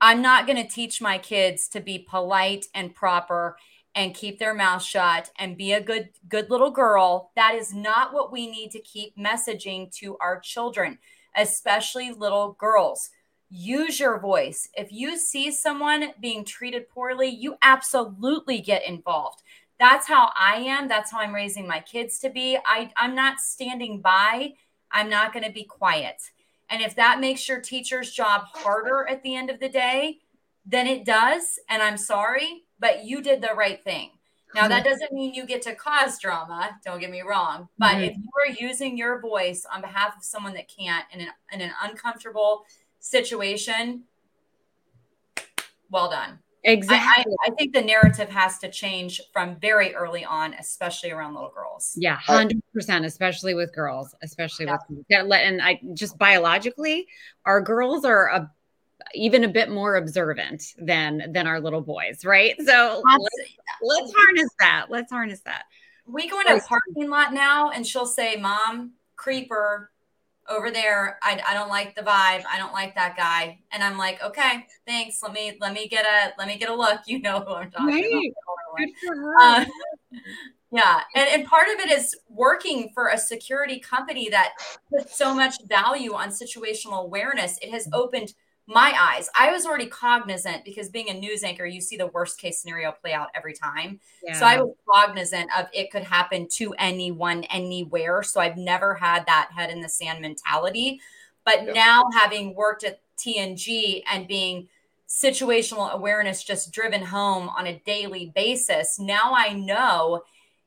I'm not going to teach my kids to be polite and proper and keep their mouth shut and be a good good little girl. That is not what we need to keep messaging to our children, especially little girls use your voice. If you see someone being treated poorly, you absolutely get involved. That's how I am. That's how I'm raising my kids to be. I, I'm not standing by. I'm not going to be quiet. And if that makes your teacher's job harder at the end of the day, then it does. And I'm sorry, but you did the right thing. Now, that mm-hmm. doesn't mean you get to cause drama. Don't get me wrong. But mm-hmm. if you are using your voice on behalf of someone that can't in an, in an uncomfortable situation, well done. Exactly. I, I, I, think the narrative has to change from very early on, especially around little girls. Yeah, hundred percent, especially with girls, especially yeah. with and I just biologically, our girls are a, even a bit more observant than than our little boys, right? So let's, let's harness that. Let's harness that. We go in a parking lot now, and she'll say, "Mom, creeper." over there I, I don't like the vibe i don't like that guy and i'm like okay thanks let me let me get a let me get a look *laughs* you know who i'm talking right. about uh, yeah and, and part of it is working for a security company that puts so much value on situational awareness it has opened my eyes. I was already cognizant because being a news anchor, you see the worst case scenario play out every time. Yeah. So I was cognizant of it could happen to anyone, anywhere. So I've never had that head in the sand mentality. But now having worked at TNG and being situational awareness just driven home on a daily basis, now I know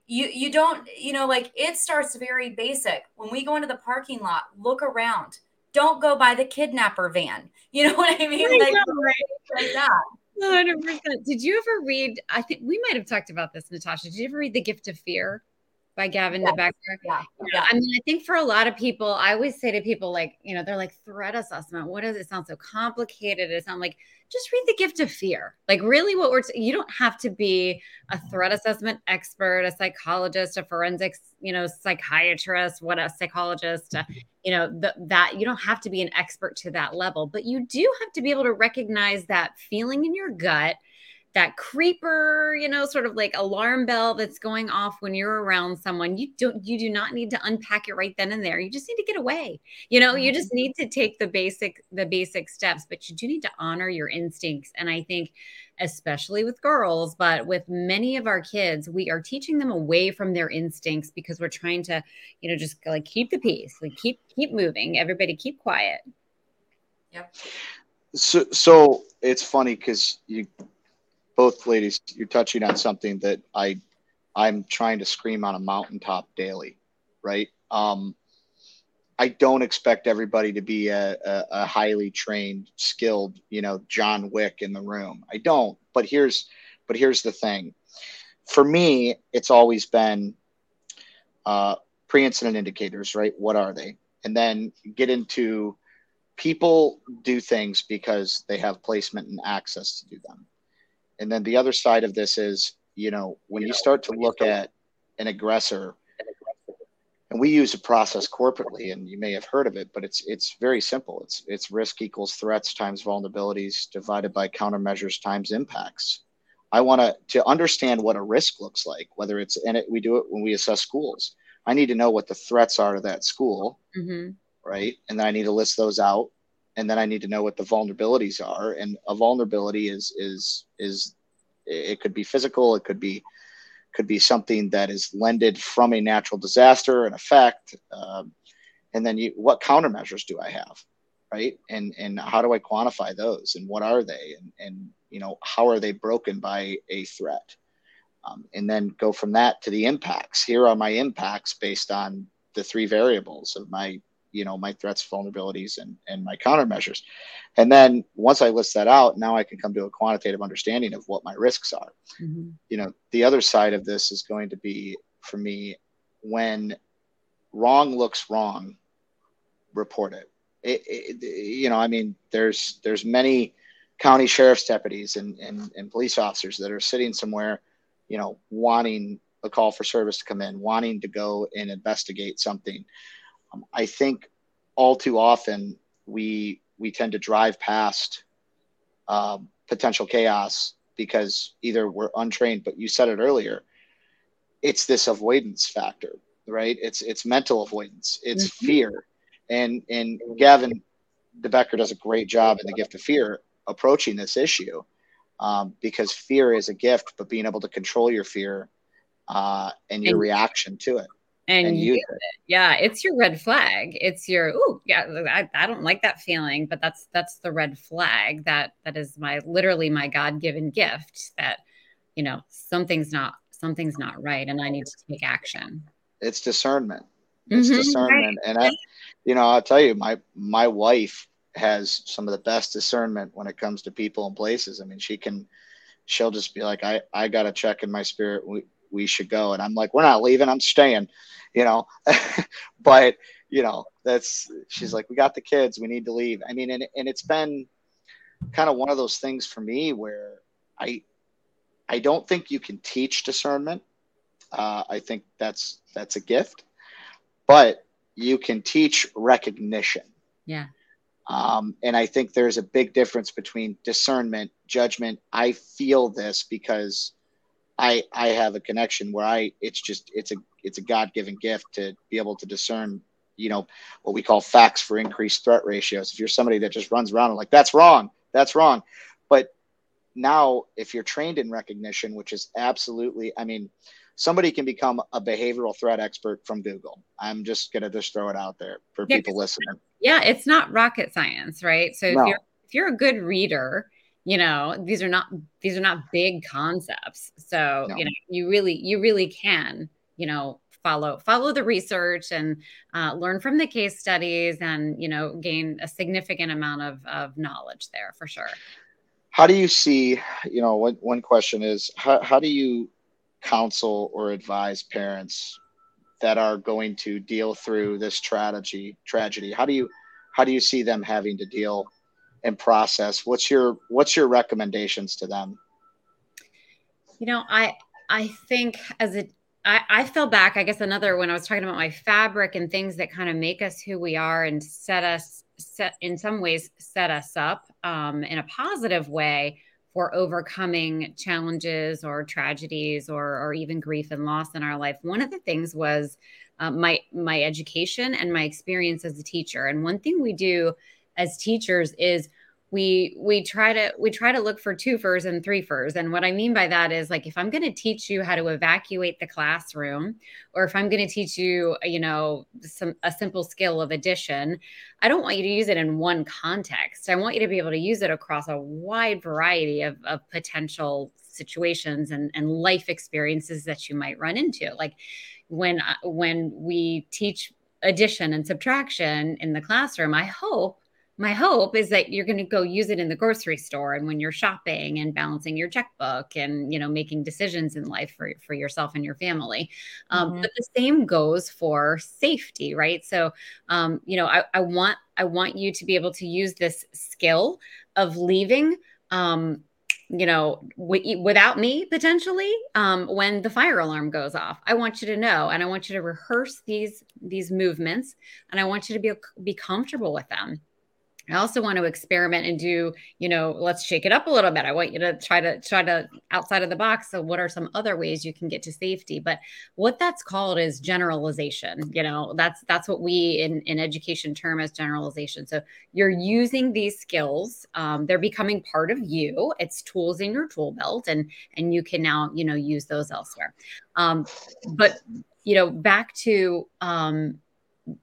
you you don't you know like it starts very basic when we go into the parking lot look around don't go by the kidnapper van. *laughs* You know what I mean? I like, know, right? like that. 100%. Did you ever read? I think we might have talked about this, Natasha. Did you ever read The Gift of Fear? By Gavin yes. DeBecker. Yeah. yeah. I mean, I think for a lot of people, I always say to people, like, you know, they're like, threat assessment. What does it sound so complicated? It sound like, just read the gift of fear. Like, really, what we're, t- you don't have to be a threat assessment expert, a psychologist, a forensics, you know, psychiatrist, what a psychologist, uh, you know, the, that you don't have to be an expert to that level, but you do have to be able to recognize that feeling in your gut that creeper, you know, sort of like alarm bell that's going off when you're around someone. You don't you do not need to unpack it right then and there. You just need to get away. You know, you just mm-hmm. need to take the basic the basic steps, but you do need to honor your instincts. And I think especially with girls, but with many of our kids, we are teaching them away from their instincts because we're trying to, you know, just like keep the peace, like keep keep moving. Everybody keep quiet. Yep. So so it's funny because you both ladies, you're touching on something that I I'm trying to scream on a mountaintop daily, right? Um, I don't expect everybody to be a, a, a, highly trained, skilled, you know, John Wick in the room. I don't. But here's but here's the thing. For me, it's always been uh, pre-incident indicators, right? What are they? And then get into people do things because they have placement and access to do them. And then the other side of this is, you know, when you, you start to look at an aggressor, and we use a process corporately, and you may have heard of it, but it's it's very simple. It's it's risk equals threats times vulnerabilities divided by countermeasures times impacts. I want to to understand what a risk looks like, whether it's and it, we do it when we assess schools. I need to know what the threats are to that school, mm-hmm. right? And then I need to list those out and then I need to know what the vulnerabilities are. And a vulnerability is is is it could be physical, it could be could be something that is lended from a natural disaster, an effect, um, and then you, what countermeasures do I have, right? And and how do I quantify those, and what are they, and and you know how are they broken by a threat, um, and then go from that to the impacts. Here are my impacts based on the three variables of my you know my threats vulnerabilities and and my countermeasures. And then once i list that out now i can come to a quantitative understanding of what my risks are. Mm-hmm. you know the other side of this is going to be for me when wrong looks wrong report it, it, it you know i mean there's there's many county sheriff's deputies and, and and police officers that are sitting somewhere you know wanting a call for service to come in wanting to go and investigate something um, I think all too often we we tend to drive past um, potential chaos because either we're untrained, but you said it earlier, it's this avoidance factor, right? It's it's mental avoidance, it's mm-hmm. fear, and and Gavin DeBecker does a great job in the gift of fear approaching this issue um, because fear is a gift, but being able to control your fear uh, and your and, reaction to it and, and use it. it. Yeah, it's your red flag. It's your oh yeah, I, I don't like that feeling, but that's that's the red flag that that is my literally my God given gift that you know something's not something's not right, and I need to take action. It's discernment. It's mm-hmm, discernment, right. and I, you know, I'll tell you, my my wife has some of the best discernment when it comes to people and places. I mean, she can, she'll just be like, I I got to check in my spirit. We we should go, and I'm like, we're not leaving. I'm staying you know, *laughs* but you know, that's she's like, we got the kids, we need to leave. I mean, and and it's been kind of one of those things for me where I I don't think you can teach discernment. Uh, I think that's that's a gift, but you can teach recognition. Yeah. Um, and I think there's a big difference between discernment, judgment. I feel this because I I have a connection where I it's just it's a it's a God given gift to be able to discern, you know, what we call facts for increased threat ratios. If you're somebody that just runs around and like that's wrong, that's wrong, but now if you're trained in recognition, which is absolutely, I mean, somebody can become a behavioral threat expert from Google. I'm just gonna just throw it out there for yeah, people listening. Yeah, it's not rocket science, right? So if no. you're if you're a good reader, you know these are not these are not big concepts. So no. you know you really you really can you know follow follow the research and uh, learn from the case studies and you know gain a significant amount of, of knowledge there for sure how do you see you know one, one question is how, how do you counsel or advise parents that are going to deal through this tragedy tragedy how do you how do you see them having to deal and process what's your what's your recommendations to them you know i i think as a I, I fell back i guess another when i was talking about my fabric and things that kind of make us who we are and set us set in some ways set us up um, in a positive way for overcoming challenges or tragedies or, or even grief and loss in our life. One of the things was uh, my my education and my experience as a teacher. And one thing we do as teachers is we we try to we try to look for two twofers and three threefers. And what i mean by that is like if i'm going to teach you how to evacuate the classroom or if i'm going to teach you you know some a simple skill of addition i don't want you to use it in one context. I want you to be able to use it across a wide variety of, of potential situations and, and life experiences that you might run into. Like when uh, when we teach addition and subtraction in the classroom i hope my hope is that you're going to go use it in the grocery store and when you're shopping and balancing your checkbook and you know making decisions in life for, for yourself and your family. Um, mm-hmm. but the same goes for safety right? So um, you know I, I, want i want you to be able to use this skill of leaving um, you know w- without me potentially um, when the fire alarm goes off. I want you to know and i want you to rehearse these these movements and i want you to be be comfortable with them I also want to experiment and do, you know, let's shake it up a little bit. I want you to try to try to outside of the box. So what are some other ways you can get to safety? But what that's called is generalization. You know, that's that's what we in, in education term as generalization. So you're using these skills. Um, they're becoming part of you. It's tools in your tool belt and and you can now, you know, use those elsewhere. Um, but you know, back to um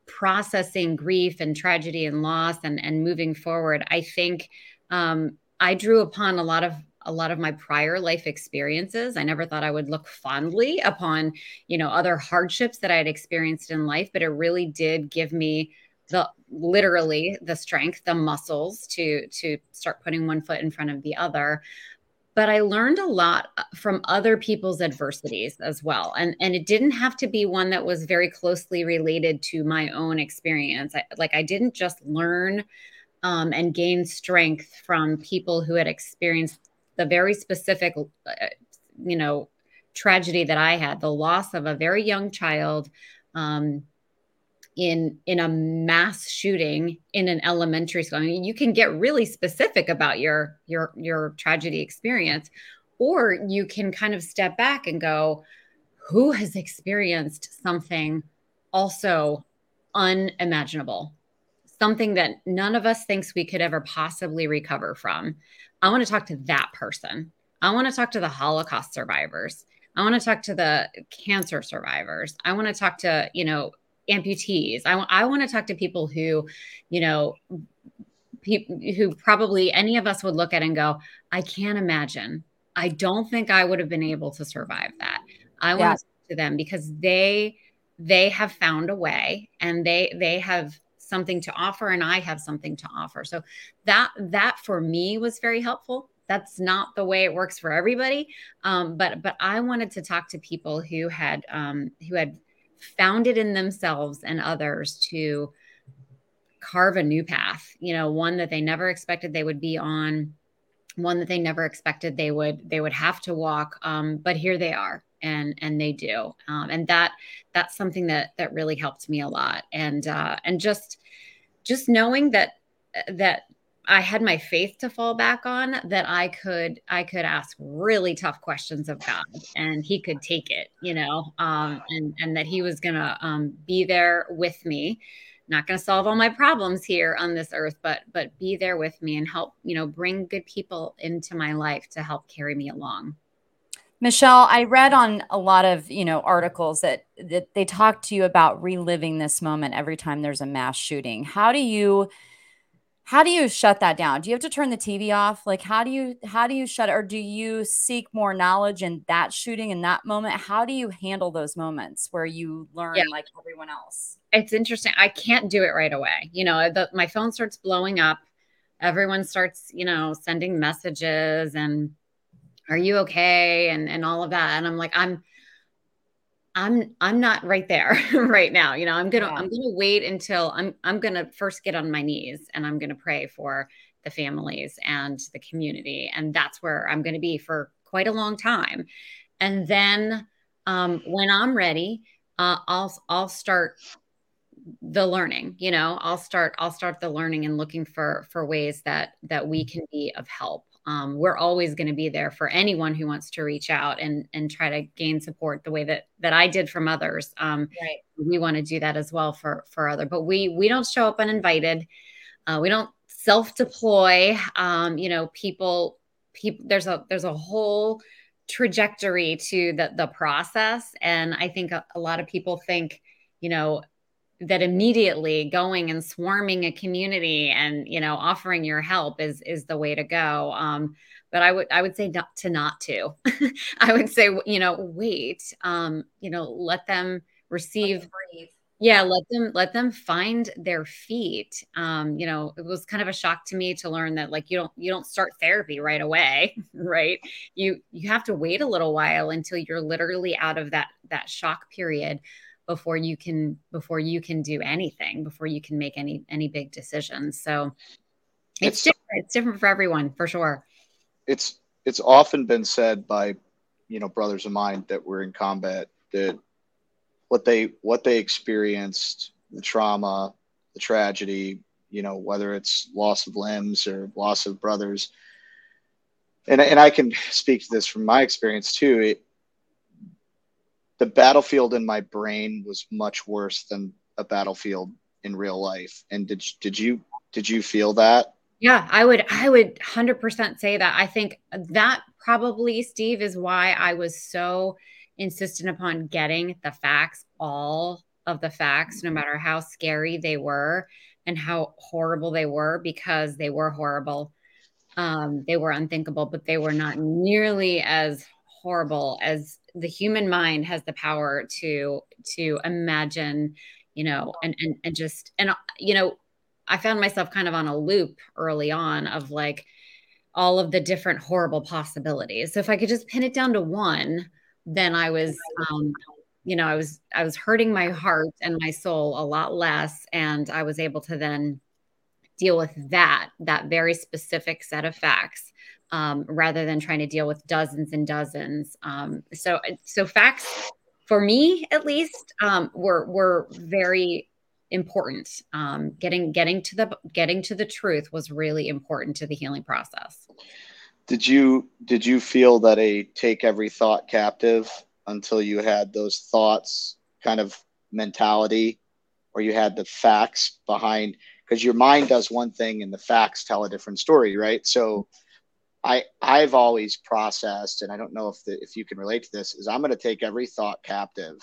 processing grief and tragedy and loss and and moving forward i think um, i drew upon a lot of a lot of my prior life experiences. I never thought i would look fondly upon you know other hardships that i had experienced in life but it really did give me the literally the strength the muscles to to start putting one foot in front of the other but I learned a lot uh, from other people's adversities as well. And and it didn't have to be one that was very closely related to my own experience. I, like I didn't just learn um, and gain strength from people who had experienced the very specific, uh, you know, tragedy that I had, the loss of a very young child. Um, in in a mass shooting in an elementary school. I mean, you can get really specific about your your your tragedy experience, or you can kind of step back and go, who has experienced something also unimaginable, something that none of us thinks we could ever possibly recover from. I want to talk to that person. I want to talk to the Holocaust survivors. I want to talk to the cancer survivors. I want to talk to, you know, amputees. I, I want to talk to people who, you know, people who probably any of us would look at and go, I can't imagine. I don't think I would have been able to survive that. I want yeah. to talk to them because they they have found a way and they they have something to offer and I have something to offer. So that that for me was very helpful. That's not the way it works for everybody, um, but but I wanted to talk to people who had um, who had found it in themselves and others to carve a new path, you know, one that they never expected they would be on. one that they never expected they would they would have to walk um, but here they are and and they do um, and that that's something that that really helped me a lot and uh, and just just knowing that that I had my faith to fall back on that I could I could ask really tough questions of God and he could take it you know um, and and that he was gonna um, be there with me not to solve all my problems here on this earth but but be there with me and help you know bring good people into my life to help carry me along Michele, I read on a lot of, you know, articles that that they talk to you about reliving this moment every time there's a mass shooting. How do you how do you shut that down? Do you have to turn the TV off? Like how do you how do you shut it or do you seek more knowledge in that shooting in that moment? How do you handle those moments where you learn yeah. like everyone else? It's interesting. I can't do it right away. You know, the, my phone starts blowing up. Everyone starts, you know, sending messages and are you okay and and all of that and i'm like i'm i'm i'm not right there *laughs* right now you know i'm gonna yeah. i'm gonna wait until i'm i'm gonna first get on my knees and i'm gonna pray for the families and the community. And that's where i'm gonna be for quite a long time. And then um, when i'm ready uh, i'll i'll start the learning you know i'll start i'll start the learning and looking for for ways that that we can be of help um, we're always going to be there for anyone who wants to reach out and and try to gain support the way that that I did from others. Um, right. We want to do that as well for for other, but we we don't show up uninvited. Uh, we don't self deploy. Um, you know, people people there's a there's a whole trajectory to the the process, and I think a, a lot of people think, you know, that immediately going and swarming a community and you know offering your help is is the way to go um, but i would i would say not to not to. *laughs* I would say you know wait um, you know let them receive let yeah let them let them find their feet um, you know it was kind of a shock to me to learn that like you don't you don't start therapy right away *laughs* right? You you have to wait a little while until you're literally out of that that shock period before you can before you can do anything before you can make any any big decisions. So it's, it's different it's different for everyone for sure. It's it's often been said by you know brothers of mine that were in combat that what they what they experienced the trauma the tragedy you know whether it's loss of limbs or loss of brothers. And, and i can speak to this from my experience too. It, the battlefield in my brain was much worse than a battlefield in real life. And did did you did you feel that? Yeah, I would I would 100% say that. I think that probably Steve is why I was so insistent upon getting the facts, all of the facts, no matter how scary they were and how horrible they were because they were horrible. Um, they were unthinkable, but they were not nearly as horrible as the human mind has the power to to imagine you know and and, and just and you know i found myself kind of on a loop early on of like all of the different horrible possibilities. So if i could just pin it down to one then i was um you know i was i was hurting my heart and my soul a lot less and i was able to then deal with that that very specific set of facts um, rather than trying to deal with dozens and dozens. Um, so, so facts for me, at least, um, were were very important. Um, getting getting to the getting to the truth was really important to the healing process. Did you did you feel that a take every thought captive until you had those thoughts kind of mentality, or you had the facts behind? Because your mind does one thing and the facts tell a different story, right? So I I've always processed, and I don't know if the, if you can relate to this, is I'm going to take every thought captive,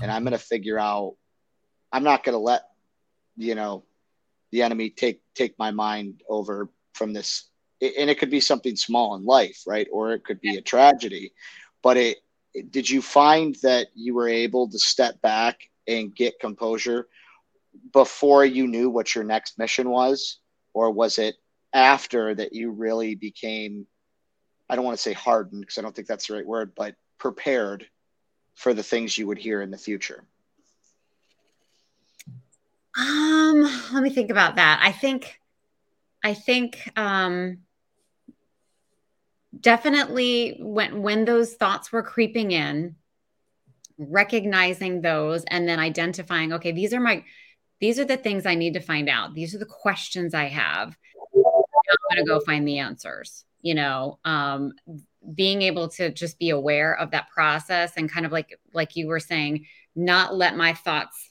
and I'm going to figure out. I'm not going to let, you know, the enemy take take my mind over from this, and it could be something small in life, right, or it could be a tragedy, but it. Did you find that you were able to step back and get composure before you knew what your next mission was, or was it after that you really became I don't want to say hardened because I don't think that's the right word, but prepared for the things you would hear in the future? Um, let me think about that. I think I think um definitely when when those thoughts were creeping in recognizing those and then identifying okay these are my these are the things i need to find out these are the questions i have i'm going to go find the answers you know um, being able to just be aware of that process and kind of like like you were saying not let my thoughts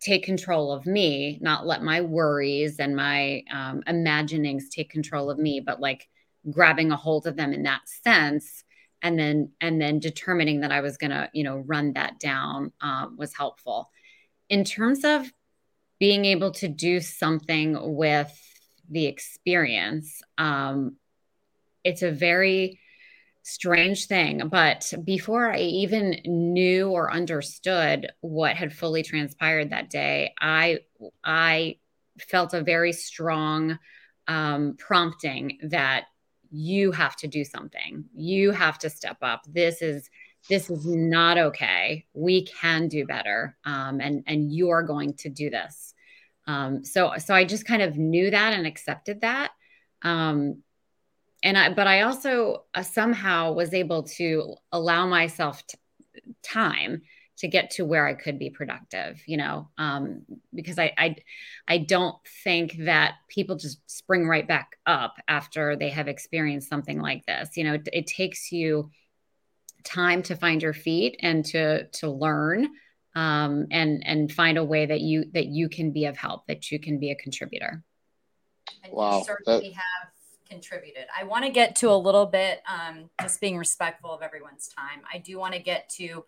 take control of me not let my worries and my um, imaginings take control of me but like grabbing a hold of them in that sense and then and then determining that i was going to you know run that down um, was helpful. In terms of being able to do something with the experience um, it's a very strange thing but before i even knew or understood what had fully transpired that day i i felt a very strong um, prompting that you have to do something. You have to step up. This is this is not okay. We can do better um, and and you are going to do this um, so so i just kind of knew that and accepted that um, and i but i also uh, somehow was able to allow myself t- time to get to where I could be productive, you know, um, because I, I, I don't think that people just spring right back up after they have experienced something like this. You know, it, it takes you time to find your feet and to to learn um, and and find a way that you that you can be of help, that you can be a contributor. And wow, you certainly that... have contributed. I want to get to a little bit, um, just being respectful of everyone's time. I do want to get to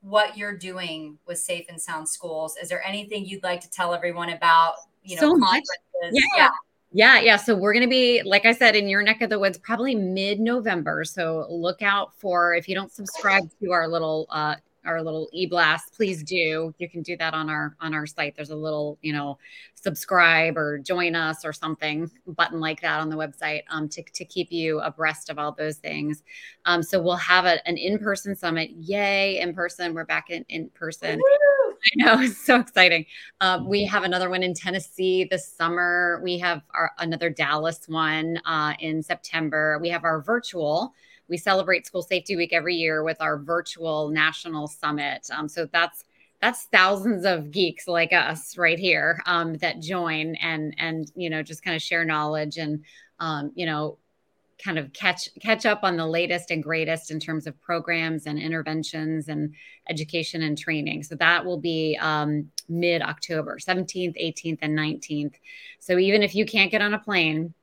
what you're doing with Safe and Sound Schools. Is there anything you'd like to tell everyone about, you know, so conferences? Yeah. yeah. Yeah, yeah. So we're going to be, like I said, in your neck of the woods, probably mid-November. So look out for if you don't subscribe to our little uh, our little e-blast please do you can do that on our on our site there's a little you know subscribe or join us or something button like that on the website um, to, to keep you abreast of all those things um, so we'll have a, an in-person summit yay in person we're back in, in person Woo! I know *laughs* it's so exciting. Um, we have another one in Tennessee this summer. We have our, another Dallas one uh, in September. We have our virtual we celebrate School Safety Week every year with our virtual national summit. Um, so that's that's thousands of geeks like us right here um, that join and and you know just kind of share knowledge and um, you know kind of catch catch up on the latest and greatest in terms of programs and interventions and education and training so that will be um, mid october 17th 18th and 19th so even if you can't get on a plane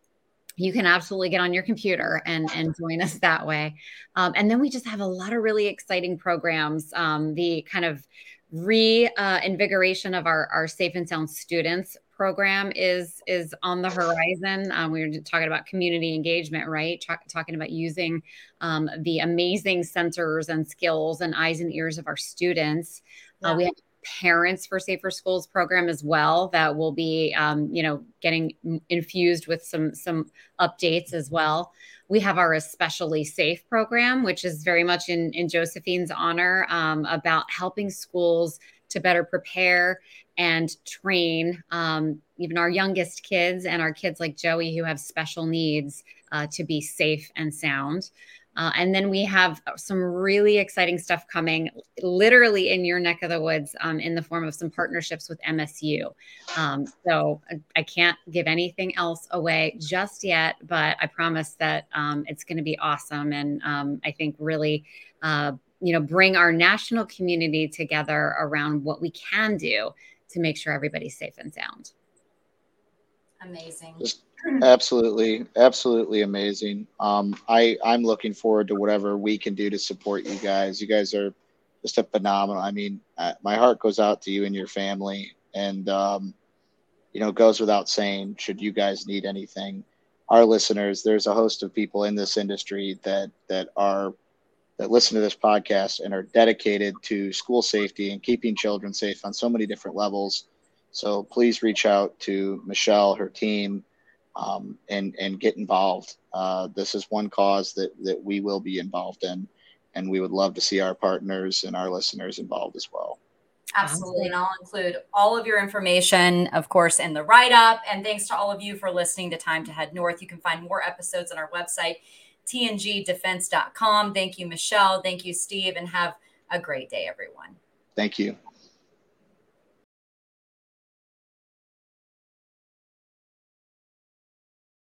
you can absolutely get on your computer and, and join us that way. Um, and then we just have a lot of really exciting programs. Um, the kind of reinvigoration uh, of our, our Safe and Sound students program is is on the horizon. Um, we were talking about community engagement, right? talking about using um, the amazing sensors and skills and eyes and ears of our students. Uh, yeah. Uh, we have parents for safer schools program as well that will be um, you know getting infused with some some updates as well. We have our especially safe program which is very much in in josephine's honor um, about helping schools to better prepare and train um, even our youngest kids and our kids like joey who have special needs uh, to be safe and sound uh, and then we have some really exciting stuff coming literally in your neck of the woods um, in the form of some partnerships with MSU. Um, so I can't give anything else away just yet, but I promise that um, it's going to be awesome. And um, I think really, uh, you know, bring our national community together around what we can do to make sure everybody's safe and sound. Amazing. *laughs* absolutely, absolutely amazing. Um, I I'm looking forward to whatever we can do to support you guys. You guys are just a phenomenal. I mean, uh, my heart goes out to you and your family, and um, you know, goes without saying. Should you guys need anything, our listeners, there's a host of people in this industry that that are that listen to this podcast and are dedicated to school safety and keeping children safe on so many different levels. So please reach out to Michele, her team, um, and and get involved. Uh, this is one cause that that we will be involved in, and we would love to see our partners and our listeners involved as well. Absolutely. And I'll include all of your information, of course, in the write up. And thanks to all of you for listening to Time to Head North. You can find more episodes on our website, tngdefense.com. Thank you, Michele. Thank you, Steve, and have a great day, everyone. Thank you.